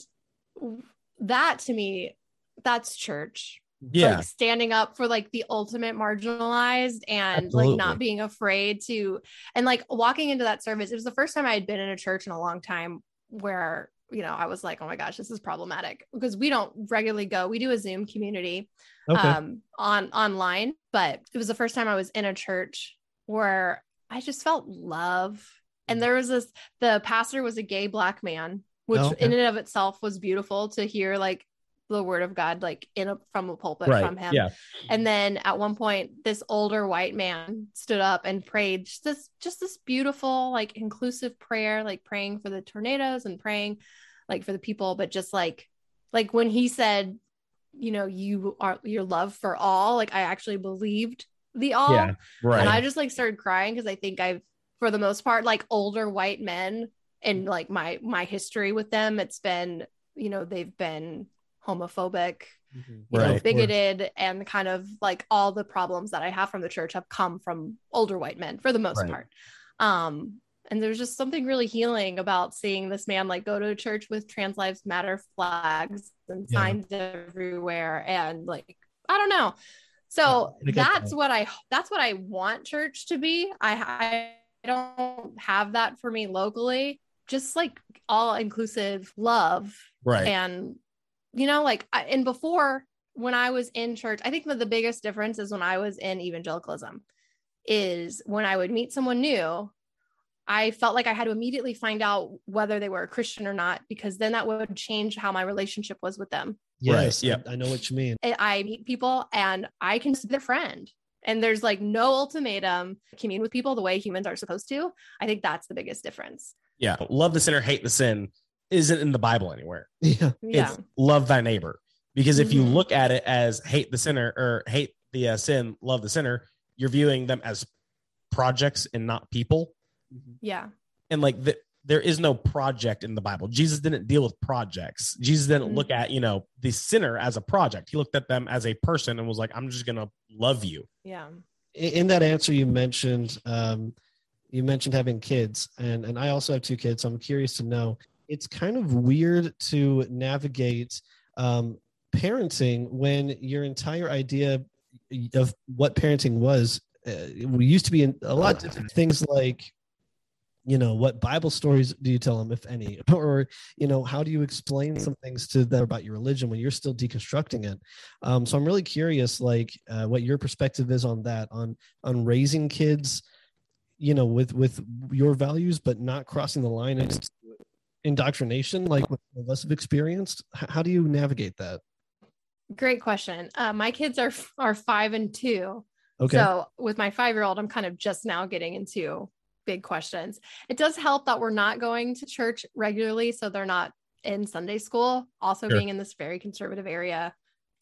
S1: that to me, that's church.
S3: Yeah.
S1: Like standing up for like the ultimate marginalized and
S3: Absolutely.
S1: like not being afraid to and like walking into that service. It was the first time I had been in a church in a long time where you know I was like, oh my gosh, this is problematic because we don't regularly go. We do a Zoom community
S2: Okay.
S1: um on online but it was the first time i was in a church where i just felt love and there was this the pastor was a gay black man which
S2: Oh, okay.
S1: in and of itself was beautiful to hear like the word of god like in a from a pulpit
S3: right.
S1: from him
S3: Yeah.
S1: and then at one point this older white man stood up and prayed just this just this beautiful like inclusive prayer like praying for the tornadoes and praying like for the people but just like like when he said you know you are your love for all like i actually believed the all
S3: Yeah. Right.
S1: and i just like started crying because i think i've for the most part like older white men and like my my history with them it's been you know they've been homophobic
S2: Mhm.
S1: you know, bigoted and kind of like all the problems that I have from the church have come from older white men for the most
S3: Right.
S1: part. Um, and there's just something really healing about seeing this man like go to a church with trans lives matter flags and
S2: Yeah.
S1: signs everywhere and like I don't know. So
S2: I get
S1: that's
S2: that.
S1: what I that's what I want church to be. I I don't have that for me locally. Just like all inclusive love
S3: right.
S1: and you know like I, and before when i was in church i think that the biggest difference is when i was in evangelicalism is when i would meet someone new i felt like i had to immediately find out whether they were a christian or not because then that would change how my relationship was with them
S2: Yes.
S3: Yep.
S2: I, I know what you mean.
S1: And i meet people and i can be their friend and there's like no ultimatum commune with people the way humans are supposed to i think that's the biggest difference
S3: yeah. Love the sinner, hate the sin isn't in the Bible anywhere. <laughs>
S2: Yeah.
S1: yeah
S3: It's love thy neighbor. Because if you
S1: Mhm.
S3: look at it as hate the sinner or hate the uh, sin, love the sinner, you're viewing them as projects and not people.
S1: yeah
S3: And like the, there is no project in the Bible. Jesus didn't deal with projects. Jesus didn't
S1: Mhm.
S3: look at, you know, the sinner as a project. He looked at them as a person and was like, I'm just going to love you.
S1: yeah
S2: in in that answer you mentioned um, you mentioned having kids and and i also have two kids so i'm curious to know it's kind of weird to navigate um, parenting when your entire idea of what parenting was uh, we used to be in a lot of different things like you know what bible stories do you tell them if any? <laughs> Or you know how do you explain some things to them about your religion when you're still deconstructing it? Um, so i'm really curious like uh, what your perspective is on that on on raising kids you know with with your values but not crossing the line indoctrination like what some of us have experienced how do you navigate that
S1: Great question. Uh, my kids are are five and two.
S2: okay
S1: So with my five year old, I'm kind of just now getting into big questions. It does help that we're not going to church regularly, so they're not in Sunday school. Also,
S3: Sure.
S1: being in this very conservative area,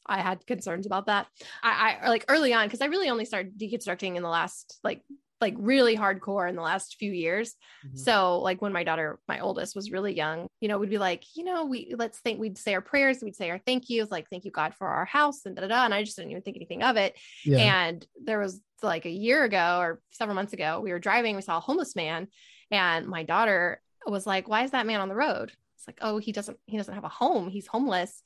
S1: I had concerns about that. I, I like early on because I really only started deconstructing in the last like like really hardcore in the last few years.
S2: Mhm.
S1: So like when my daughter, my oldest was really young, you know, we'd be like, you know, we let's think we'd say our prayers, we'd say our thank yous, like thank you God for our house and da da da. And I just didn't even think anything of it.
S2: yeah
S1: And there was like a year ago or several months ago, we were driving, we saw a homeless man, and my daughter was like, Why is that man on the road? It's like, oh, he doesn't he doesn't have a home. He's homeless.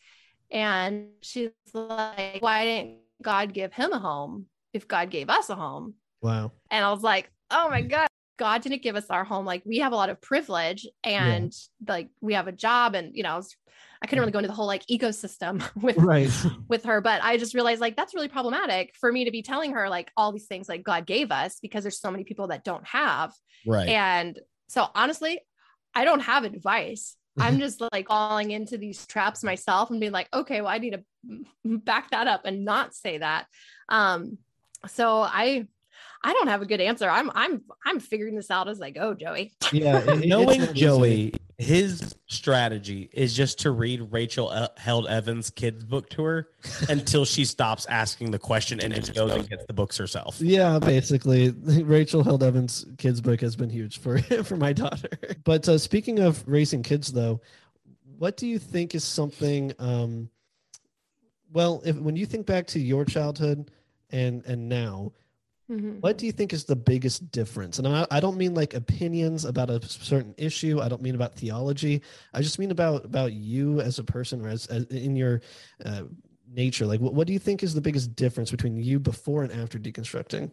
S1: And she's like, Why didn't God give him a home if God gave us a home?
S2: Wow
S1: And I was like, oh my God, God didn't give us our home. Like we have a lot of privilege and like we have a job and, you know, I, was, I couldn't really go into the whole like ecosystem <laughs> with,
S2: right <laughs>
S1: with her, but I just realized like, that's really problematic for me to be telling her like all these things like God gave us because there's so many people that don't have.
S3: Right.
S1: And so honestly, I don't have advice I'm <laughs> just like falling into these traps myself and being like, okay, well, I need to back that up and not say that. Um, so I I don't have a good answer. I'm I'm I'm figuring this out as I go, Joey.
S2: Yeah,
S3: Knowing Joey, his strategy is just to read Rachel Held Evans' kids book to her until she stops asking the question and just goes and gets the books herself.
S2: Yeah, basically, <laughs> Rachel Held Evans' kids book has been huge for <laughs> for my daughter. But uh, speaking of raising kids, though, what do you think is something? Um, well, if when you think back to your childhood and and now,
S1: Mhm.
S2: what do you think is the biggest difference? And I, I don't mean like opinions about a certain issue. I don't mean about theology. I just mean about about you as a person or as, as in your uh, nature. Like, what, what do you think is the biggest difference between you before and after deconstructing?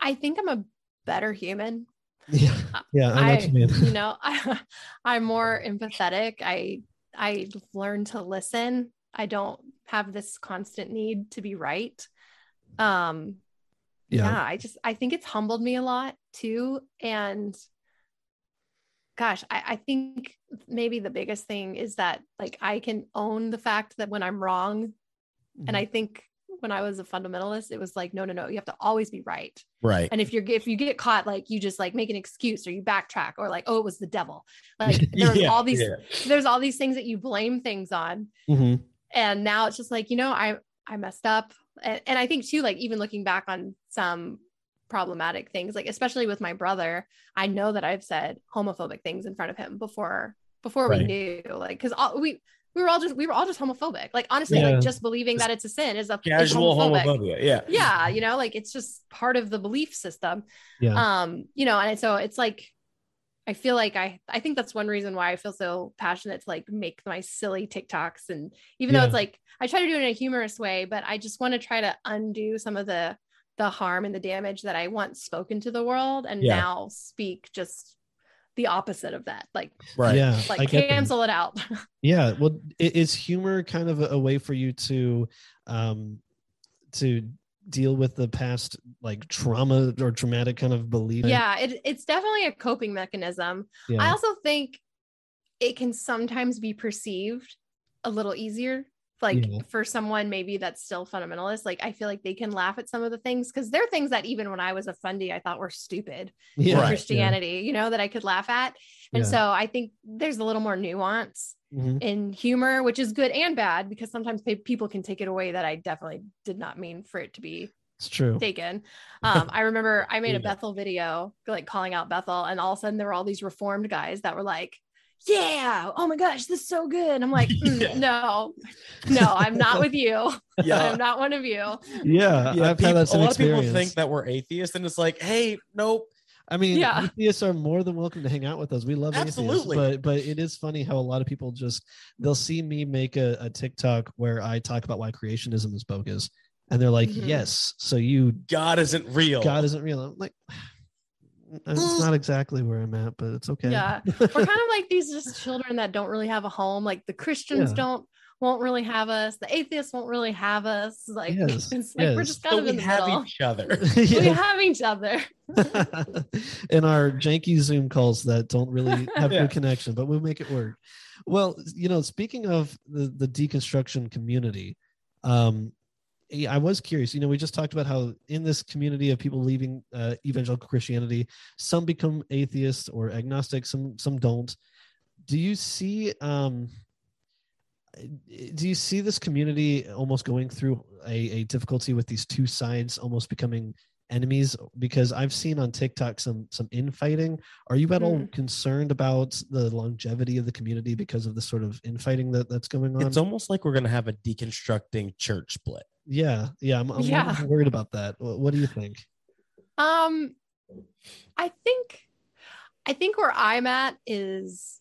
S1: I think I'm a better human. <laughs>
S2: Yeah, yeah, I
S1: I,
S2: you mean.
S1: you know, <laughs> I, I'm more empathetic. I I learn to listen. I don't have this constant need to be right. Um, yeah.
S2: Yeah,
S1: I just I think it's humbled me a lot too. And gosh, I, I think maybe the biggest thing is that like I can own the fact that when I'm wrong,
S2: Mm-hmm.
S1: and I think when I was a fundamentalist, it was like, no, no, no, you have to always be right.
S3: Right.
S1: And if you're if you get caught, like you just like make an excuse or you backtrack or like, oh, it was the devil. Like <laughs> there's
S3: Yeah,
S1: all these
S3: yeah.
S1: there's all these things that you blame things on.
S2: Mhm.
S1: And now it's just like, you know, I I messed up. And, and I think too, like even looking back on some problematic things, like especially with my brother, I know that I've said homophobic things in front of him before before we knew. Like because we we were all just we were all just homophobic. Like honestly,
S2: Yeah.
S1: like just believing that it's a sin is a
S3: Casual homophobia. Yeah.
S1: yeah you know like it's just part of the belief system
S2: yeah,
S1: um you know and so it's like i feel like i i think that's one reason why i feel so passionate to like make my silly tiktoks and even though it's like i try to do it in a humorous way but i just want to try to undo some of the the harm and the damage that i once spoken to the world and
S3: Yeah.
S1: now speak just the opposite of that like
S3: Right.
S2: yeah.
S1: Like
S2: get that.
S1: cancel it out <laughs>
S2: Yeah, well, is humor kind of a, a way for you to, um, to deal with the past like trauma or traumatic kind of belief?
S1: yeah it, it's definitely a coping mechanism
S2: yeah,
S1: I also think it can sometimes be perceived a little easier. Like
S2: Yeah.
S1: for someone maybe that's still fundamentalist, like I feel like they can laugh at some of the things because there are things that even when I was a fundy, I thought were stupid
S2: yeah,
S1: in
S3: Right.
S1: Christianity, you know, that I could laugh at. And
S2: Yeah.
S1: so I think there's a little more nuance
S2: Mhm.
S1: in humor, which is good and bad because sometimes pe- people can take it away that I definitely did not mean for it to be
S2: it's true.
S1: taken. <laughs> Um, I remember I made a Bethel video, like calling out Bethel, and all of a sudden there were all these reformed guys that were like, "Yeah, oh my gosh, this is so good." I'm like, "Mm, <laughs>
S3: Yeah.
S1: "No, no, I'm not with you. <laughs>
S3: Yeah.
S1: I'm not one of you."
S2: Yeah,
S3: Yeah,
S2: I've
S3: people-
S2: had that
S3: a
S2: same
S3: lot of people think that we're atheists, and it's like, hey, nope.
S2: I mean,
S1: Yeah.
S2: atheists are more than welcome to hang out with us. We love
S3: Absolutely.
S2: atheists, but but it is funny how a lot of people just they'll see me make a, a TikTok where I talk about why creationism is bogus, and they're like,
S1: Mhm.
S2: "Yes, so you
S3: God isn't real.
S2: God isn't real." I'm like, it's not exactly where I'm at, but it's okay.
S1: Yeah, <laughs> we're kind of like these just children that don't really have a home. Like the Christians
S2: Yeah.
S1: don't won't really have us. The atheists won't really have us. Like <laughs>
S2: Yes,
S1: it's like we're just kind
S3: So
S1: of
S3: we
S1: in the
S3: have
S1: middle.
S3: each other. <laughs> <laughs>
S1: We have each other.
S2: in our janky Zoom calls that don't really have
S3: Yeah.
S2: good connection, but we'll make it work. Well, you know, speaking of the, the deconstruction community, um, I was curious. You know, we just talked about how in this community of people leaving uh, evangelical Christianity, some become atheists or agnostic, some some don't. Do you see? Um, do you see this community almost going through a, a difficulty with these two sides almost becoming enemies because i've seen on tiktok some some infighting are you at all
S1: Mhm.
S2: concerned about the longevity of the community because of the sort of infighting that that's going on
S3: It's almost like we're gonna have a deconstructing church split.
S2: yeah yeah i'm, I'm
S1: Yeah. <laughs>
S2: worried about that what, what do you think
S1: Um, I think, I think where I'm at is,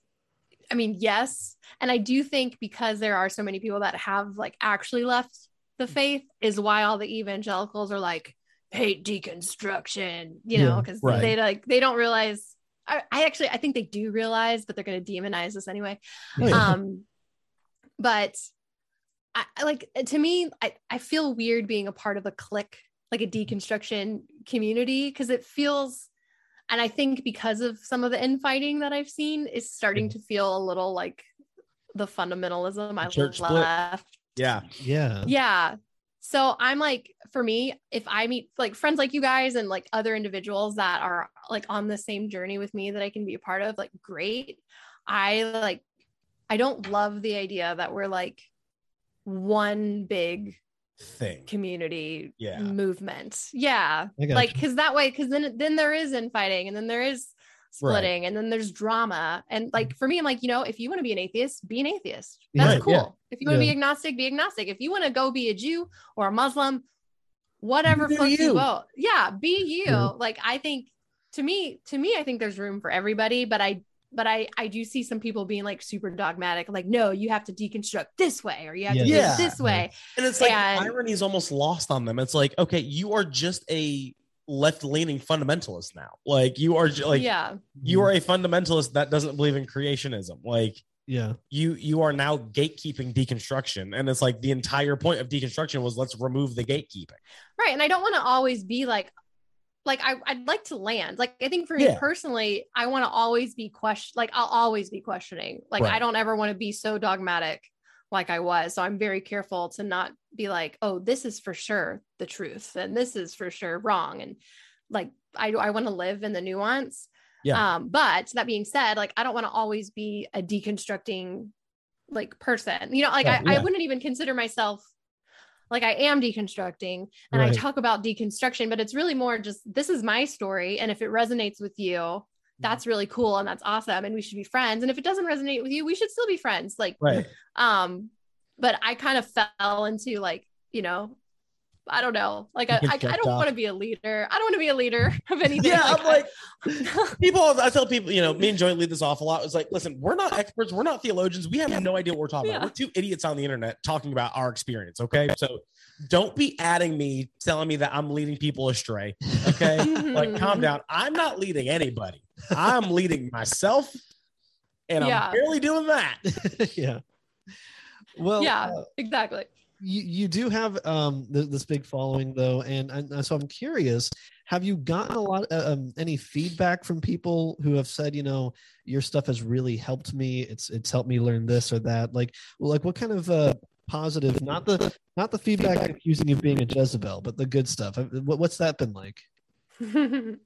S1: I mean, yes, and I do think because there are so many people that have like actually left the faith is why all the evangelicals are like hate deconstruction, you know,
S2: Yeah,
S1: because
S3: right.
S1: they like they don't realize. I, I actually I think they do realize, but they're going to demonize us anyway.
S2: Oh, yeah.
S1: Um, but I, I like to me, I, I feel weird being a part of a clique, like a deconstruction community, because it feels and I think because of some of the infighting that I've seen, is starting to feel a little like the fundamentalism I
S3: Church split. Yeah.
S2: Yeah.
S1: Yeah. So I'm like, for me, if I meet like friends like you guys and like other individuals that are like on the same journey with me that I can be a part of, like, great. I like, I don't love the idea that we're like one big
S3: Thing.
S1: community
S3: Yeah.
S1: movement. Yeah. Like, cause that way, cause then, then there is infighting and then there is splitting and then there's drama. And like, mm-hmm. for me, I'm like, you know, if you want to be an atheist, be an atheist. That's
S2: Right,
S1: cool.
S3: yeah.
S1: If you want to
S2: Yeah.
S1: be agnostic, be agnostic. If you want to go be a Jew or a Muslim, whatever
S3: You
S1: floats
S3: you.
S1: boat. Yeah. Be you. Like, I think to me, to me, I think there's room for everybody, but I, but I, I do see some people being like super dogmatic, like, no, you have to deconstruct this way or you have to do
S3: Yeah.
S1: it this way.
S3: And it's like
S1: And-
S3: irony is almost lost on them. It's like, okay, you are just a left-leaning fundamentalist now. Like you are ju- like
S1: yeah.
S3: you are mm-hmm. a fundamentalist that doesn't believe in creationism. Like
S2: Yeah.
S3: you you are now gatekeeping deconstruction. And it's like the entire point of deconstruction was let's remove the gatekeeping.
S1: Right. And I don't want to always be like, like I, I'd like to land. Like I think for me personally, I want to always be question like I'll always be questioning. Like I don't ever want to be so dogmatic like I was. So I'm very careful to not be like, oh, this is for sure the truth and this is for sure wrong. And like I I want to live in the nuance.
S3: Yeah.
S1: Um, but that being said, like I don't want to always be a deconstructing like person. You know, like
S3: Yeah,
S1: I, I wouldn't even consider myself like I am deconstructing and I talk about deconstruction, but it's really more just this is my story. And if it resonates with you,
S3: Mm-hmm.
S1: that's really cool and that's awesome. And we should be friends. And if it doesn't resonate with you, we should still be friends. Like,
S3: Right.
S1: um, but I kind of fell into like, you know, I don't know. Like I, I, I don't want to be a leader. I don't want to be a leader <laughs> of anything.
S3: Yeah, I'm like people <laughs> I tell people, you know, me and Joy lead this off a lot. It's like, listen, we're not experts, we're not theologians, we have no idea what we're talking
S1: Yeah.
S3: about. We're two idiots on the internet talking about our experience. Okay. So don't be adding me, telling me that I'm leading people astray. Okay. <laughs> like calm down. I'm not leading anybody. I'm leading myself. And
S1: Yeah.
S3: I'm barely doing that.
S2: yeah. Well,
S1: yeah,
S2: uh,
S1: exactly.
S2: You you do have um th- this big following though, and, and so I'm curious. Have you gotten a lot uh, um any feedback from people who have said, you know, your stuff has really helped me. It's it's helped me learn this or that. Like, well, like what kind of uh positive, not the not the feedback accusing of being a Jezebel, but the good stuff. What, what's that been like? <laughs>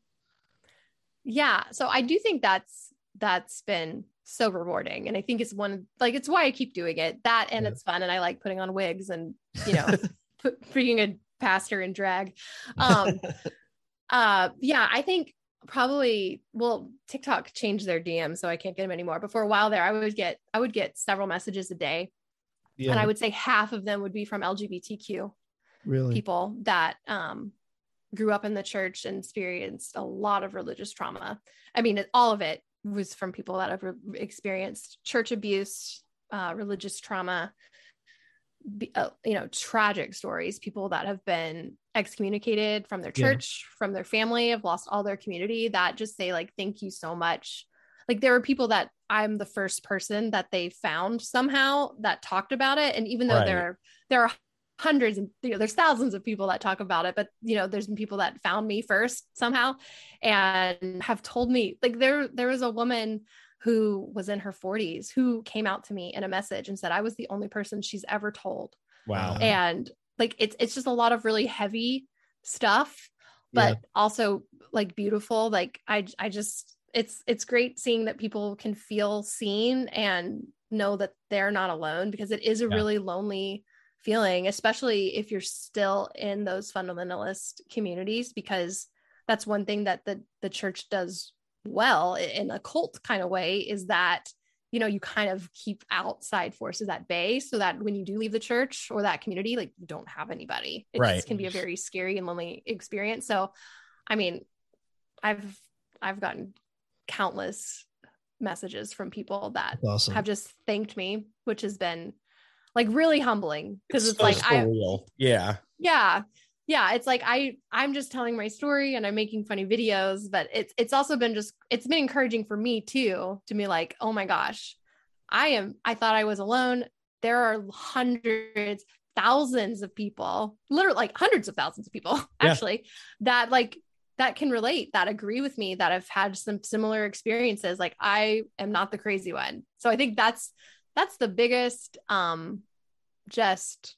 S1: yeah so i do think that's that's been so rewarding. And i think it's one like it's why i keep doing it. That and
S2: Yeah.
S1: it's fun. And i like putting on wigs and you know <laughs> put, being a pastor in drag. Um <laughs> uh yeah i think probably well tiktok changed their dm so i can't get them anymore. But for a while there i would get i would get several messages a day.
S2: Yeah,
S1: and i would say half of them would be from lgbtq
S2: really.
S1: people that um, grew up in the church and experienced a lot of religious trauma. I mean, all of it was from people that have re- experienced church abuse, uh, religious trauma, be, uh, you know, tragic stories, people that have been excommunicated from their
S2: Yeah.
S1: church, from their family, have lost all their community that just say, like, thank you so much. Like, there were people that I'm the first person that they found somehow that talked about it. And even though
S3: Right.
S1: there are, there are hundreds and you know there's thousands of people that talk about it but you know there's been people that found me first somehow and have told me like there there was a woman who was in her 40s who came out to me in a message and said I was the only person she's ever told
S3: Wow.
S2: Wow.
S1: and like it's it's just a lot of really heavy stuff but also like beautiful like I I just it's it's great seeing that people can feel seen and know that they're not alone because it is a
S3: Yeah.
S1: really lonely feeling especially if you're still in those fundamentalist communities because that's one thing that the the church does well in a cult kind of way is that you know you kind of keep outside forces at bay so that when you do leave the church or that community like you don't have anybody it
S3: Right.
S1: can be a very scary and lonely experience so i mean i've i've gotten countless messages from people that
S2: awesome.
S1: have just thanked me which has been like really humbling because it's,
S3: so
S1: like i
S3: yeah.
S1: yeah yeah it's like i i'm just telling my story and i'm making funny videos but it's it's also been just it's been encouraging for me too to be like oh my gosh i am i thought i was alone there are hundreds thousands of people literally like hundreds of thousands of people <laughs>
S3: Yeah.
S1: actually that like that can relate, that agree with me, that have had some similar experiences. Like I am not the crazy one. So I think that's that's the biggest um just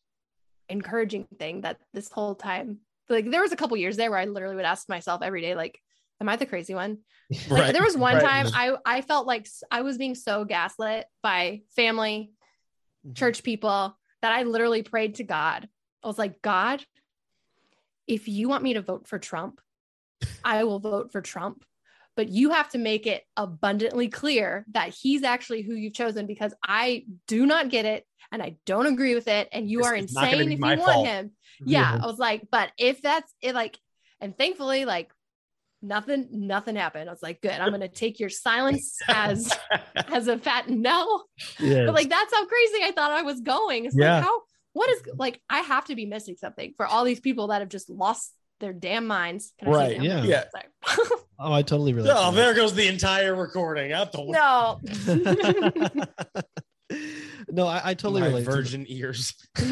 S1: encouraging thing that this whole time like there was a couple years there where I literally would ask myself every day like am I the crazy one? <laughs> Like,
S3: Right,
S1: there was one
S3: right.
S1: time I I felt like I was being so gaslit by family,
S2: Mhm.
S1: church people that I literally prayed to God. I was like, God, if you want me to vote for Trump, I will vote for Trump. But you have to make it abundantly clear that he's actually who you've chosen because I do not get it and I don't agree with it. And you
S3: This
S1: are
S3: gonna
S1: insane if you want him. Yeah. I was like, but if that's it, like, and thankfully, like, nothing, nothing happened. I was like, good. I'm going to take your silence <laughs> as as a fat no.
S2: Yeah.
S1: But like that's how crazy I thought I was going. It's
S3: Yeah.
S1: like how what is like I have to be missing something for all these people that have just lost their damn minds. Can I
S3: Right,
S1: damn?
S2: yeah.
S3: Yeah.
S1: Sorry. <laughs>
S2: oh, I totally relate.
S3: Oh,
S2: to
S3: there goes the entire recording. I told
S1: no. <laughs>
S2: no, I, I totally
S3: my
S2: relate. to
S3: virgin ears. <laughs>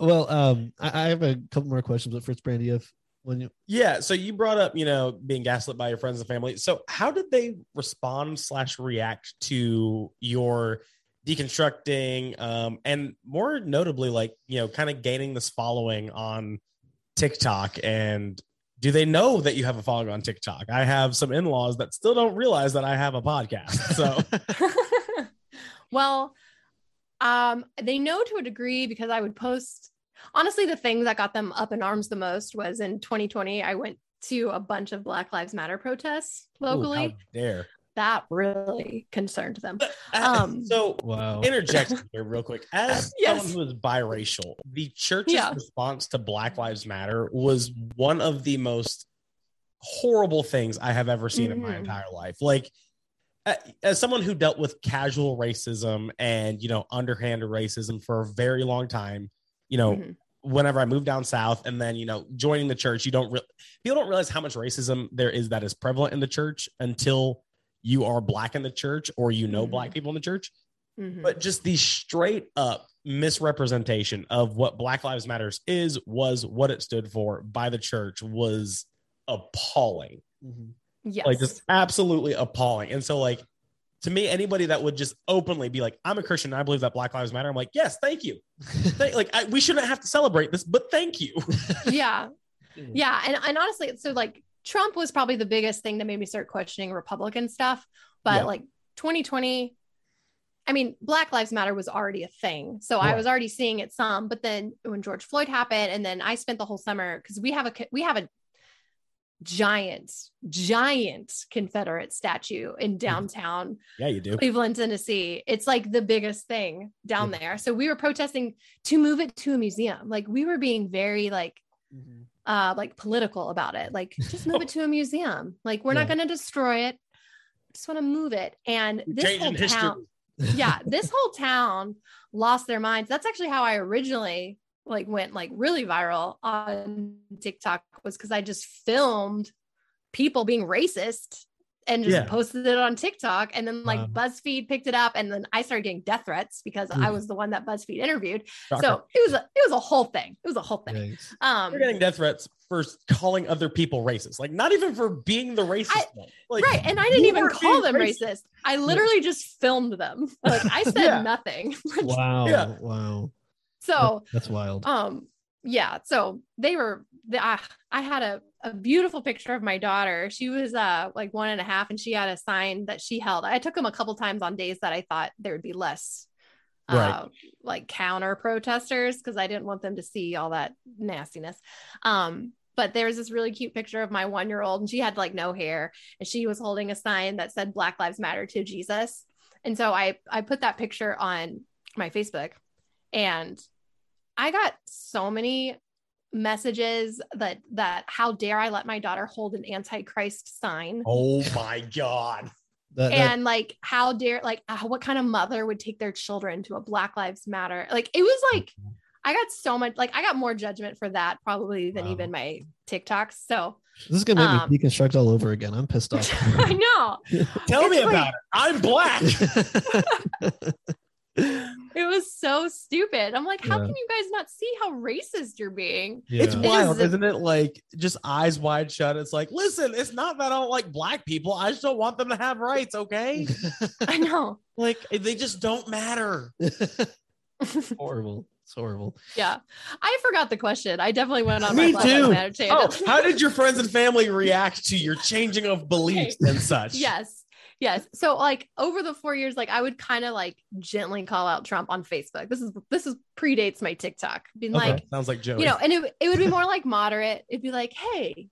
S2: Well, um, I, I have a couple more questions, but first, Brandy, if when you
S3: Yeah. So you brought up, you know, being gaslit by your friends and family. So how did they respond slash react to your deconstructing um and more notably like you know kind of gaining this following on tiktok and do they know that you have a following on tiktok i have some in-laws that still don't realize that i have a podcast so <laughs>
S1: well, um, they know to a degree because I would post. Honestly, the thing that got them up in arms the most was in 2020. I went to a bunch of Black Lives Matter protests
S3: Ooh, how
S1: locally.
S3: dare
S1: that really concerned them.
S3: Uh,
S1: Um,
S3: so
S2: wow,
S3: interject <laughs> here real quick. As <laughs>
S1: Yes.
S3: someone who is biracial, the church's
S1: Yeah.
S3: response to Black Lives Matter was one of the most horrible things I have ever seen in my
S1: Mhm.
S3: entire life. Like, as someone who dealt with casual racism and you know underhanded racism for a very long time, you know,
S1: Mhm.
S3: whenever I moved down south and then you know joining the church, you don't re- people don't realize how much racism there is that is prevalent in the church until you are black in the church or you know
S1: Mhm.
S3: black people in the church
S1: Mhm.
S3: but just the straight up misrepresentation of what Black Lives Matters is, was, what it stood for by the church was appalling.
S2: Mhm.
S1: yes.
S3: Like just absolutely appalling. And so like to me, anybody that would just openly be like, I'm a Christian and I believe that Black Lives Matter, I'm like, yes, thank you. <laughs> Thank- like I, we shouldn't have to celebrate this, but thank you.
S1: yeah. <laughs> Yeah. And, and honestly, it's so like Trump was probably the biggest thing that made me start questioning Republican stuff. But
S3: Yeah.
S1: like 2020, I mean, Black Lives Matter was already a thing. So I was already seeing it some. But then when George Floyd happened, and then I spent the whole summer because we have a we have a giant, giant Confederate statue in downtown
S3: Yeah, you do.
S1: Cleveland, Tennessee. It's like the biggest thing down there. So we were protesting to move it to a museum. Like we were being very like
S2: Mhm.
S1: Uh like political about it. Like just move it to a museum. Like we're not going to destroy it. Just want to move it. And this whole
S3: history.
S1: town, yeah, <laughs> this whole town lost their minds. That's actually how I originally like went like really viral on TikTok was because I just filmed people being racist and just
S3: Yeah.
S1: posted it on TikTok. And then like
S2: Wow.
S1: BuzzFeed picked it up, and then I started getting death threats because I was the one that BuzzFeed interviewed.
S3: Shocker.
S1: So it was a it was a whole thing. It was a whole thing.
S2: Yikes.
S1: Um,
S3: You're getting death threats for calling other people racist. Like not even for being the racist
S1: I-
S3: Like,
S1: right and i didn't even call them racist. i literally just filmed them <laughs> like i said
S3: Yeah.
S1: nothing <laughs>
S2: Wow,
S3: Yeah.
S2: wow,
S1: so
S2: that's wild.
S1: um yeah so they were the, I, I had a, a beautiful picture of my daughter. She was uh like one and a half and she had a sign that she held. I took them a couple times on days that i thought there would be less
S3: Right.
S1: uh, like counter protesters because i didn't want them to see all that nastiness. Um but there's this really cute picture of my one year old and she had like no hair and she was holding a sign that said black lives matter to jesus. And so i i put that picture on my facebook and i got so many messages that that how dare i let my daughter hold an antichrist sign
S3: oh my god. <laughs>
S2: That- that-
S1: and like how dare like uh, what kind of mother would take their children to a black lives matter like it was like i got so much like i got more judgment for that probably than
S2: Wow.
S1: even my tiktoks so
S2: this is gonna make
S1: um,
S2: me deconstruct all over again. I'm pissed <laughs> off.
S1: i know
S3: Tell
S1: It's
S3: me
S1: like-
S3: about it. I'm black. <laughs>
S1: it was so stupid. I'm like, how
S2: Yeah.
S1: can you guys not see how racist you're being?
S2: Yeah.
S3: It's
S1: It
S3: wild,
S1: is-
S3: isn't it? Like just eyes wide shut. It's like, listen, it's not that I don't like black people. I just don't want them to have rights. Okay,
S1: I know. <laughs>
S3: like they just don't matter. <laughs>
S2: horrible. It's horrible.
S1: Yeah. I forgot the question. I definitely went on
S3: Me
S1: my
S3: too. Oh, how did your friends and family react to your changing of beliefs and such?
S1: yes. Yes. So like over the four years, like I would kind of like gently call out Trump on Facebook. This is this is predates my TikTok. Being
S3: Okay,
S1: like,
S3: sounds like Joey.
S1: you know, and it, it would be more like moderate. It'd be like, hey,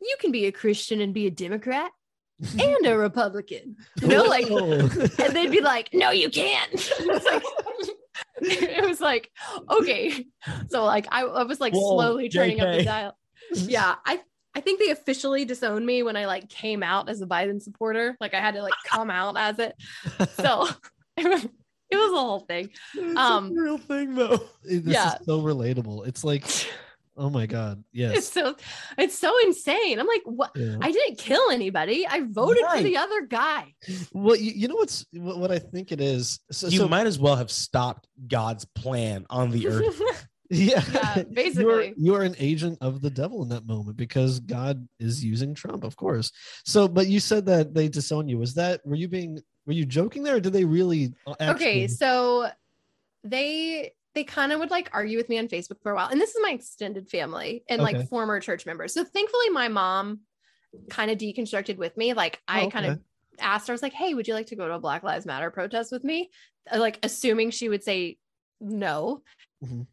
S1: you can be a Christian and be a Democrat <laughs> and a Republican. You know, like and they'd be like, "No, you can't." <laughs> Like, <laughs> it was like, okay. So like, I, I was like
S3: Whoa,
S1: slowly turning up the dial. Yeah, I I think they officially disowned me when I like came out as a Biden supporter. Like I had to like <laughs> come out as it. <laughs> So <laughs> it was, it was a whole thing.
S3: It's
S1: um,
S3: a real thing though.
S2: this
S1: Yeah.
S2: is so relatable. It's like, oh my god,
S1: It's
S2: yes.
S1: so it's so insane. I'm like, what?
S2: Yeah.
S1: I didn't kill anybody. I voted for the other guy.
S2: Well, you, you know what's what, what I think it is. So,
S3: You
S2: so-
S3: might as well have stopped God's plan on the earth.
S2: Yeah,
S1: Yeah, <laughs>
S2: you're,
S1: basically.
S2: you're an agent of the devil in that moment because God is using Trump, of course. So, but you said that they disown you. Was that were you being were you joking there, or did they really? uh,
S1: okay so they they kind of would like argue with me on facebook for a while and this is my extended family and
S2: Okay.
S1: like former church members so thankfully my mom kind of deconstructed with me like i
S2: Oh,
S1: kind of asked her i was like hey would you like to go to a black lives matter protest with me Uh, like assuming she would say no
S2: Mhm.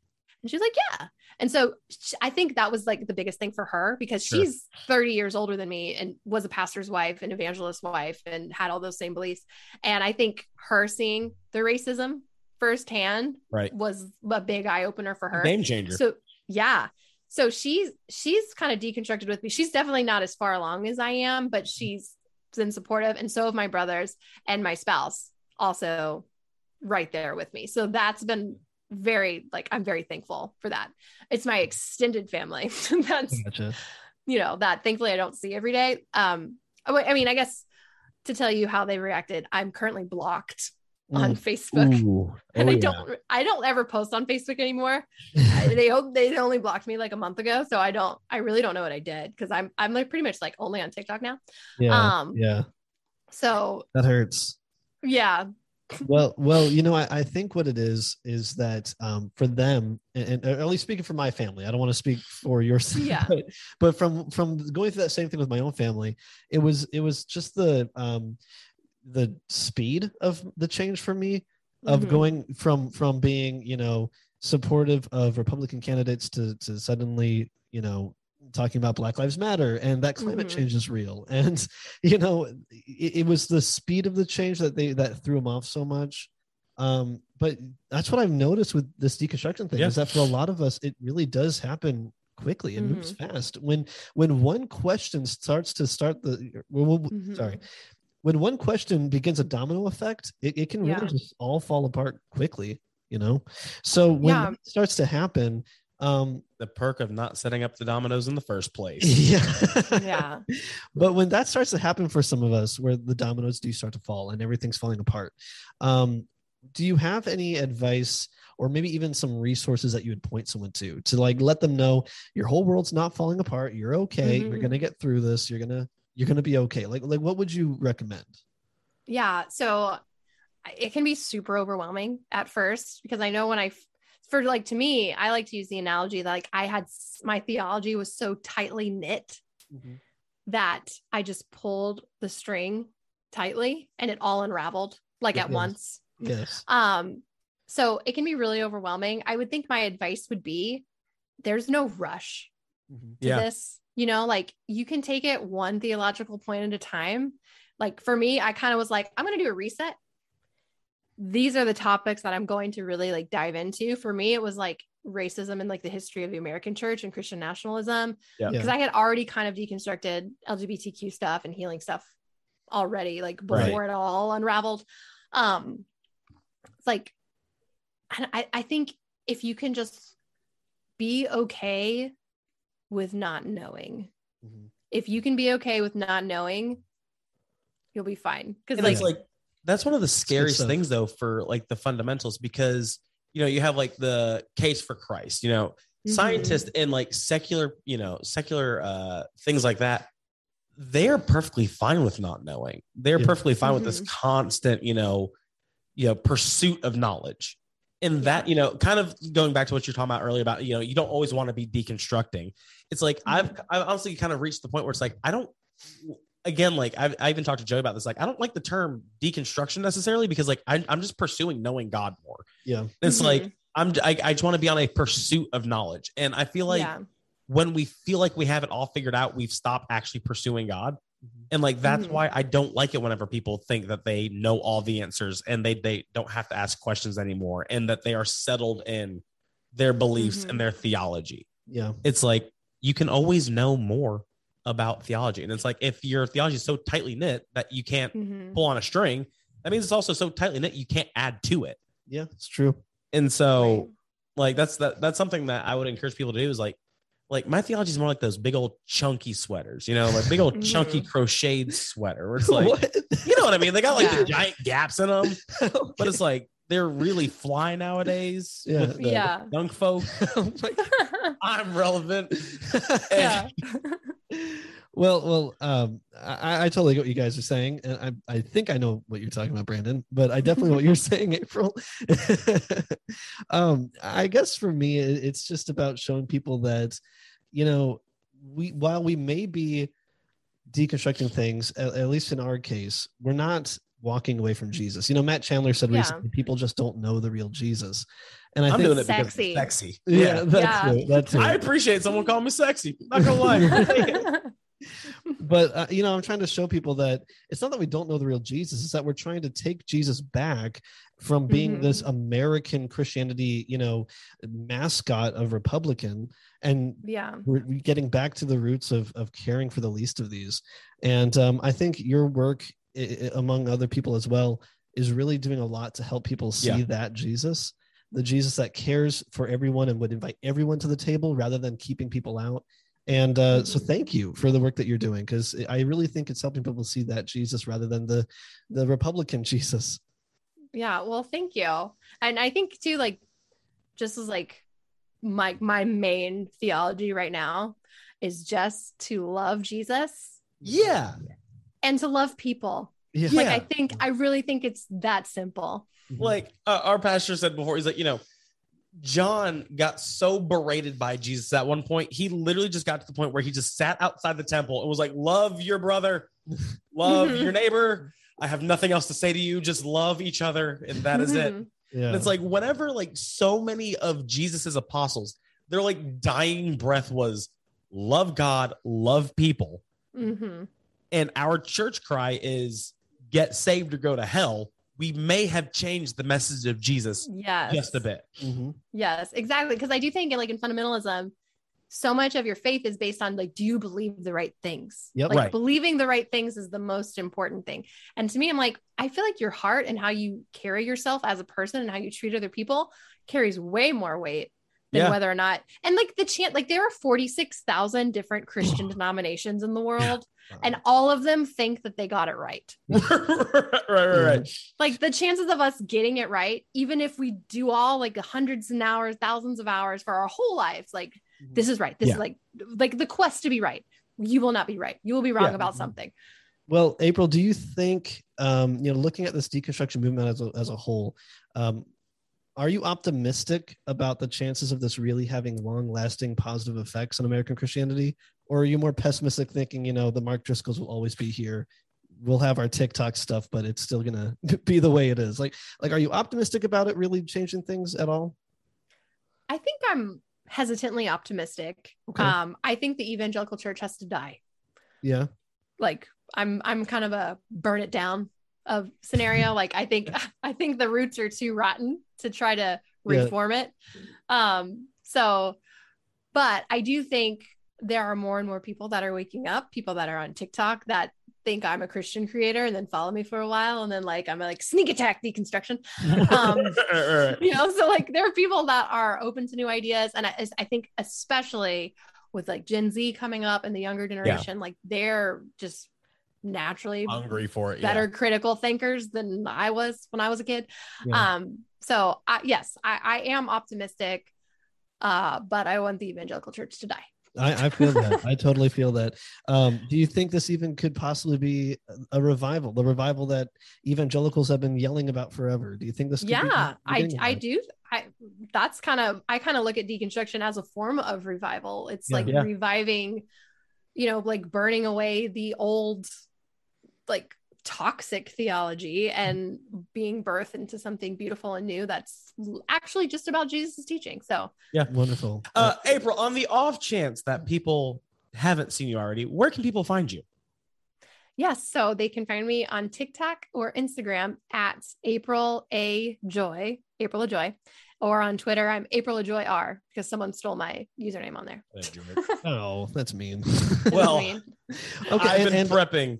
S1: And she's like yeah and so sh- i think that was like the biggest thing for her because
S3: Sure.
S1: she's 30 years older than me and was a pastor's wife an evangelist's wife and had all those same beliefs and I think her seeing the racism firsthand
S3: Right.
S1: was a big eye opener for her.
S3: Game changer.
S1: So yeah. So she's she's kind of deconstructed with me. She's definitely not as far along as I am, but mm-hmm. she's been supportive. And so have my brothers and my spouse also right there with me. So that's been very like I'm very thankful for that. It's my extended family. <laughs> that's
S2: Gotcha.
S1: you know that thankfully I don't see every day. Um, I mean, I guess to tell you how they reacted, I'm currently blocked on Facebook,
S3: Ooh. <laughs>
S1: and
S3: Oh,
S1: I
S3: yeah.
S1: don't I don't ever post on Facebook anymore. <laughs> They they only blocked me like a month ago, so I don't I really don't know what I did because I'm I'm like pretty much like only on TikTok now.
S2: Yeah,
S1: Um,
S2: yeah,
S1: So
S2: that hurts.
S1: yeah,
S2: well well you know I, I think what it is is that um for them and, and at least speaking for my family i don't want to speak for yours <laughs>
S1: Yeah.
S2: but, but from from going through that same thing with my own family it was it was just the um the speed of the change for me of
S1: Mhm.
S2: going from from being you know supportive of republican candidates to to suddenly you know talking about black lives matter and that climate
S1: Mhm.
S2: change is real <laughs> and you know it, it was the speed of the change that they that threw them off so much um but that's what i've noticed with this deconstruction thing
S3: Yeah.
S2: is that for a lot of us it really does happen quickly and moves fast when when one question starts to start the well, well,
S1: Mhm.
S2: sorry when one question begins a domino effect it, it can really
S1: Yeah.
S2: just all fall apart quickly you know so when
S1: Yeah.
S2: that starts to happen um
S3: the perk of not setting up the dominoes in the first place. <laughs>
S2: yeah
S1: yeah, <laughs>
S2: but when that starts to happen for some of us where the dominoes do start to fall and everything's falling apart um do you have any advice or maybe even some resources that you would point someone to to like let them know your whole world's not falling apart you're okay you're
S1: Mhm.
S2: gonna get through this you're gonna you're gonna be okay like like what would you recommend
S1: yeah. So it can be super overwhelming at first because I know when I f- for like to me, I like to use the analogy that like I had my theology was so tightly knit that I just pulled the string tightly and it all unraveled like at
S2: Yes.
S1: once.
S2: yes
S1: Um, so it can be really overwhelming. I would think my advice would be there's no rush
S2: Mhm.
S1: to
S3: Yeah.
S1: this, you know, like you can take it one theological point at a time. Like for me, I kind of was like, I'm going to do a reset. These are the topics that I'm going to really like dive into. For me, it was like racism and like the history of the American church and Christian nationalism
S3: Yeah.
S1: because I had already kind of deconstructed LGBTQ stuff and healing stuff already, like before it all unraveled. Um, it's like, and I, I think if you can just be okay with not knowing,
S2: Mhm.
S1: if you can be okay with not knowing, you'll be fine. Because like,
S3: like that's one of the scariest things though for like the fundamentals because you know you have like the case for christ you know?
S1: Mhm.
S3: scientists and like secular you know secular uh things like that they're perfectly fine with not knowing. They're
S2: Yeah.
S3: perfectly fine with this
S1: Mhm.
S3: constant you know you know pursuit of knowledge. And that you know kind of going back to what you're talking about earlier about you know you don't always want to be deconstructing. It's like i've i've honestly kind of reached the point where it's like i don't again like I've, i even talked to joe about this like i don't like the term deconstruction necessarily because like I, i'm just pursuing knowing god more
S2: Yeah.
S3: it's
S1: Mhm.
S3: like i'm I, I just want to be on a pursuit of knowledge and i feel like
S1: yeah.
S3: when we feel like we have it all figured out we've stopped actually pursuing god and like that's
S1: Mhm.
S3: why i don't like it whenever people think that they know all the answers and they they don't have to ask questions anymore and that they are settled in their beliefs
S1: Mhm.
S3: and their theology
S2: Yeah.
S3: it's like you can always know more about theology and it's like if your theology is so tightly knit that you can't
S1: Mhm.
S3: pull on a string that means it's also so tightly knit you can't add to it
S2: Yeah. It's true.
S3: and so
S1: Right.
S3: like that's that that's something that I would encourage people to do is like like my theology is more like those big old chunky sweaters, you know, like big old chunky
S1: Mhm.
S3: crocheted sweater where it's <laughs> like
S2: what?
S3: you know what I mean? They got like
S1: Yeah.
S3: the giant gaps in them, <laughs> but it's like they're really fly nowadays
S2: Yeah.
S3: with the
S1: Yeah.
S3: young folk. <laughs>
S2: Oh my
S3: I'm relevant.
S1: yeah.
S2: Well, well, um, I, I totally get what you guys are saying, and I, I think I know what you're talking about, Brandon. But I definitely know what you're <laughs> saying, April. <laughs> um, I guess for me, it- it's just about showing people that, you know, we while we may be deconstructing things, at, at least in our case, we're not walking away from Jesus. You know, Matt Chandler said
S1: Yeah.
S2: recently, people just don't know the real Jesus, and I
S3: I'm
S2: think,
S3: doing it
S1: Sexy.
S3: because it's sexy.
S2: yeah, that's
S1: Yeah.
S2: it, that's it.
S3: I appreciate someone calling me sexy. Not gonna lie. <laughs>
S2: but uh, you know i'm trying to show people that it's not that we don't know the real jesus it's that we're trying to take jesus back from being
S1: Mhm.
S2: this american christianity you know mascot of republican and
S1: yeah.
S2: we're we're getting back to the roots of of caring for the least of these and um, i think your work i- i- among other people as well is really doing a lot to help people see
S3: Yeah.
S2: that jesus the jesus that cares for everyone and would invite everyone to the table rather than keeping people out and uh, so
S1: Mhm.
S2: thank you for the work that you're doing because i really think it's helping people see that jesus rather than the the republican <laughs> jesus
S1: Yeah, well, thank you. And I think too, like, just as like my my main theology right now is just to love Jesus
S3: yeah.
S1: and to love people.
S2: yeah,
S1: Like, I think I really think it's that simple.
S3: Like uh, our pastor said before he's like you know john got so berated by jesus at one point he literally just got to the point where he just sat outside the temple and was like love your brother. Love <laughs> your neighbor. I have nothing else to say to you. Just love each other. And that is it.
S1: Mhm.
S2: yeah.
S3: and it's like whenever like so many of jesus's apostles their like dying breath was love god love people.
S1: Mhm.
S3: and our church cry is get saved or go to hell we may have changed the message of jesus
S1: Yes.
S3: just a bit
S2: Mhm.
S1: Yes, exactly. Because I do think, like in fundamentalism, so much of your faith is based on like, do you believe the right things?
S2: Yep.
S1: Like
S3: Right.
S1: believing the right things is the most important thing. And to me, I'm like, I feel like your heart and how you carry yourself as a person and how you treat other people carries way more weight than
S3: Yeah.
S1: whether or not. And like the chant, like there are 46,000 different Christian <sighs> denominations in the world, and all of them think that they got it right. <laughs>
S3: right, right, right,
S1: like the chances of us getting it right, even if we do all like hundreds and hours, thousands of hours for our whole lives, like this is right. This
S3: Yeah.
S1: is like like the quest to be right. You will not be right. You will be wrong
S3: Yeah.
S1: about something.
S2: Well, April, do you think, um, you know, looking at this deconstruction movement as a, as a whole, um, are you optimistic about the chances of this really having long lasting positive effects on American Christianity? Or are you more pessimistic thinking, you know, the Mark Driscolls will always be here? We'll have our TikTok stuff, but it's still gonna <laughs> be the way it is. Like, like, are you optimistic about it really changing things at all?
S1: I think I'm hesitantly optimistic.
S2: Okay.
S1: Um, I think the evangelical church has to die.
S2: Yeah.
S1: Like I'm I'm kind of a burn it down of scenario. like I think <laughs> I think the roots are too rotten to try to
S2: Yeah.
S1: reform it. Um, so but I do think there are more and more people that are waking up, people that are on TikTok that think I'm a Christian creator and then follow me for a while and then like I'm a, like sneak attack deconstruction. <laughs> Um,
S3: Right,
S1: you know so like there are people that are open to new ideas and I, I think especially with like gen z coming up and the younger generation like they're just naturally
S3: hungry for it.
S1: better critical thinkers than I was when I was a kid.
S2: Yeah.
S1: Um, so I, yes, I, I am optimistic, uh, but I want the evangelical church to die.
S2: I, I feel that. I totally feel that. Um, do you think this even could possibly be a- revival? The revival that evangelicals have been yelling about forever. Do you think this? Could be
S1: yeah, I I do. I that's kind of I kind of look at deconstruction as a form of revival. It's
S2: Yeah.
S1: like
S3: Yeah.
S1: reviving, you know, like burning away the old, like toxic theology and being birthed into something beautiful and new that's actually just about Jesus' teaching. So yeah,
S2: Wonderful.
S3: Uh, April, on the off chance that people haven't seen you already, where can people find you?
S1: Yes, so they can find me on TikTok or Instagram at April A Joy, April Ajoy, or on Twitter I'm April Ajoy R because someone stole my username on there. <laughs>
S2: oh, that's mean.
S1: That's
S3: Well,
S1: mean.
S2: okay.
S3: I've
S2: and-
S3: been
S2: and-
S3: prepping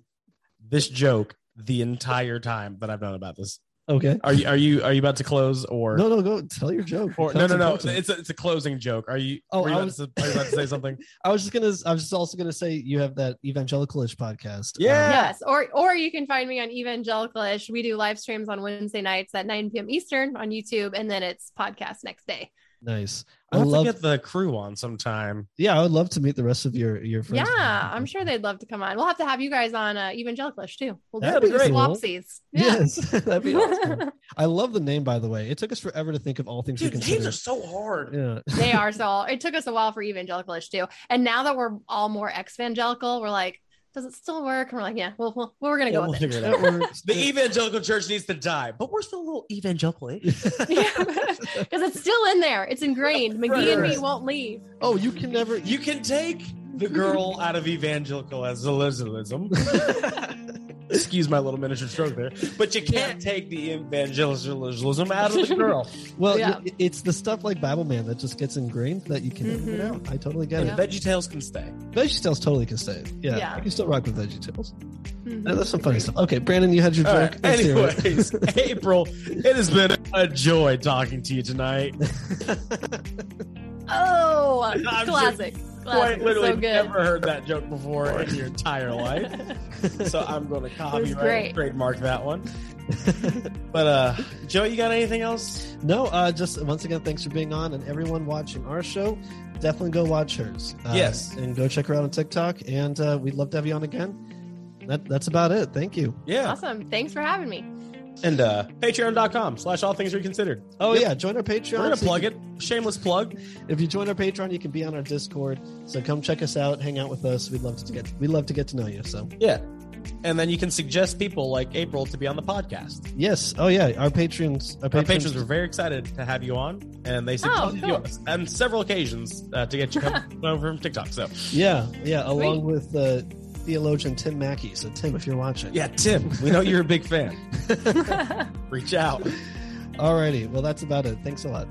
S3: this joke the entire time that I've known about this.
S2: okay.
S3: Are you are you are you about to close or
S2: No, no, go tell your joke.
S3: or no no no
S2: content.
S3: it's a, it's a closing joke. Are you
S2: Oh,
S3: were you
S2: I
S3: about
S2: was-
S3: to, are you about to say something? <laughs>
S2: I was just gonna. I was just also gonna say you have that evangelicalish podcast.
S3: Yeah.
S2: Um,
S1: Yes, or or you can find me on Evangelicalish. We do live streams on Wednesday nights at 9 p.m. Eastern on YouTube, and then it's podcast next day.
S2: Nice. I
S3: I'll have
S2: love.
S3: to get the crew on sometime.
S2: yeah, I would love to meet the rest of your your friends.
S1: Yeah, I'm sure they'd love to come on. We'll have to have you guys on uh, Evangelicalish too. We'll
S2: That'd
S1: do
S2: be great.
S1: swapsies. Yeah.
S2: Yes, <laughs> that'd be awesome. <laughs> I love the name, by the way. It took us forever to think of all things we
S3: Dude, names are so hard.
S2: yeah. <laughs>
S1: they are so it took us a while for evangelicalish too and now that we're all more ex-evangelical we're like does it still work and we're like yeah well, well we're gonna
S3: Yeah,
S1: go
S3: we'll
S1: with it
S3: it out.
S2: That works. <laughs>
S3: The evangelical church needs to die, but we're still a little evangelical. <laughs> eh? <laughs>
S1: because it's still in there it's ingrained mcgee and me won't leave
S2: oh, you can never.
S3: You can take the girl out of evangelical evangelicalism. Excuse my little miniature stroke there, but you can't take the evangelicalism out of the <laughs> girl.
S2: Well,
S1: Yeah.
S2: y- it's the stuff like Bible Man that just gets ingrained that you can never get
S1: Mhm.
S2: out. I totally get
S1: Yeah.
S2: it.
S3: Veggie Tales can stay.
S2: Veggie Tales totally can stay. Yeah,
S1: Yeah.
S2: I can still rock with Veggie Tales.
S1: Mhm.
S2: Uh, That's some funny stuff. Okay, Brandon, you had your
S3: All
S2: joke.
S3: right.
S2: Let's hear it.
S3: Anyways, <laughs> April, it has been a joy talking to you tonight. <laughs>
S1: oh
S3: I'm
S1: classic
S3: Quite
S1: classic
S3: literally
S1: so
S3: never heard that joke before in your entire life. <laughs> So I'm going to copyright trademark that one. <laughs> But uh Joe, you got anything else?
S2: no, uh, just once again, thanks for being on, and everyone watching our show. Definitely go watch hers. Uh,
S3: Yes.
S2: and go check her out on TikTok. And uh, we'd love to have you on again. That, that's about it. Thank you.
S3: Yeah.
S1: awesome thanks for having me
S3: And uh patreon.com slash all things reconsidered.
S2: Oh
S3: Yep.
S2: yeah, join our Patreon.
S3: We're gonna
S2: so
S3: plug
S2: can-
S3: it. Shameless plug.
S2: If you join our Patreon, you can be on our Discord. So come check us out, hang out with us. We'd love to get we love to get to know you. So
S3: Yeah. And then you can suggest people like April to be on the podcast.
S2: yes, oh yeah, our patrons, our
S3: Our
S2: patrons,
S3: patrons were very excited to have you on, and they suggested
S1: cool.
S3: you on several occasions uh, to get you <laughs> come over from TikTok. So,
S2: yeah, yeah, along with uh, theologian Tim Mackie. So Tim, if you're watching,
S3: yeah, Tim, we know you're a big fan. <laughs> Reach out.
S2: Alrighty, well that's about it. Thanks a lot.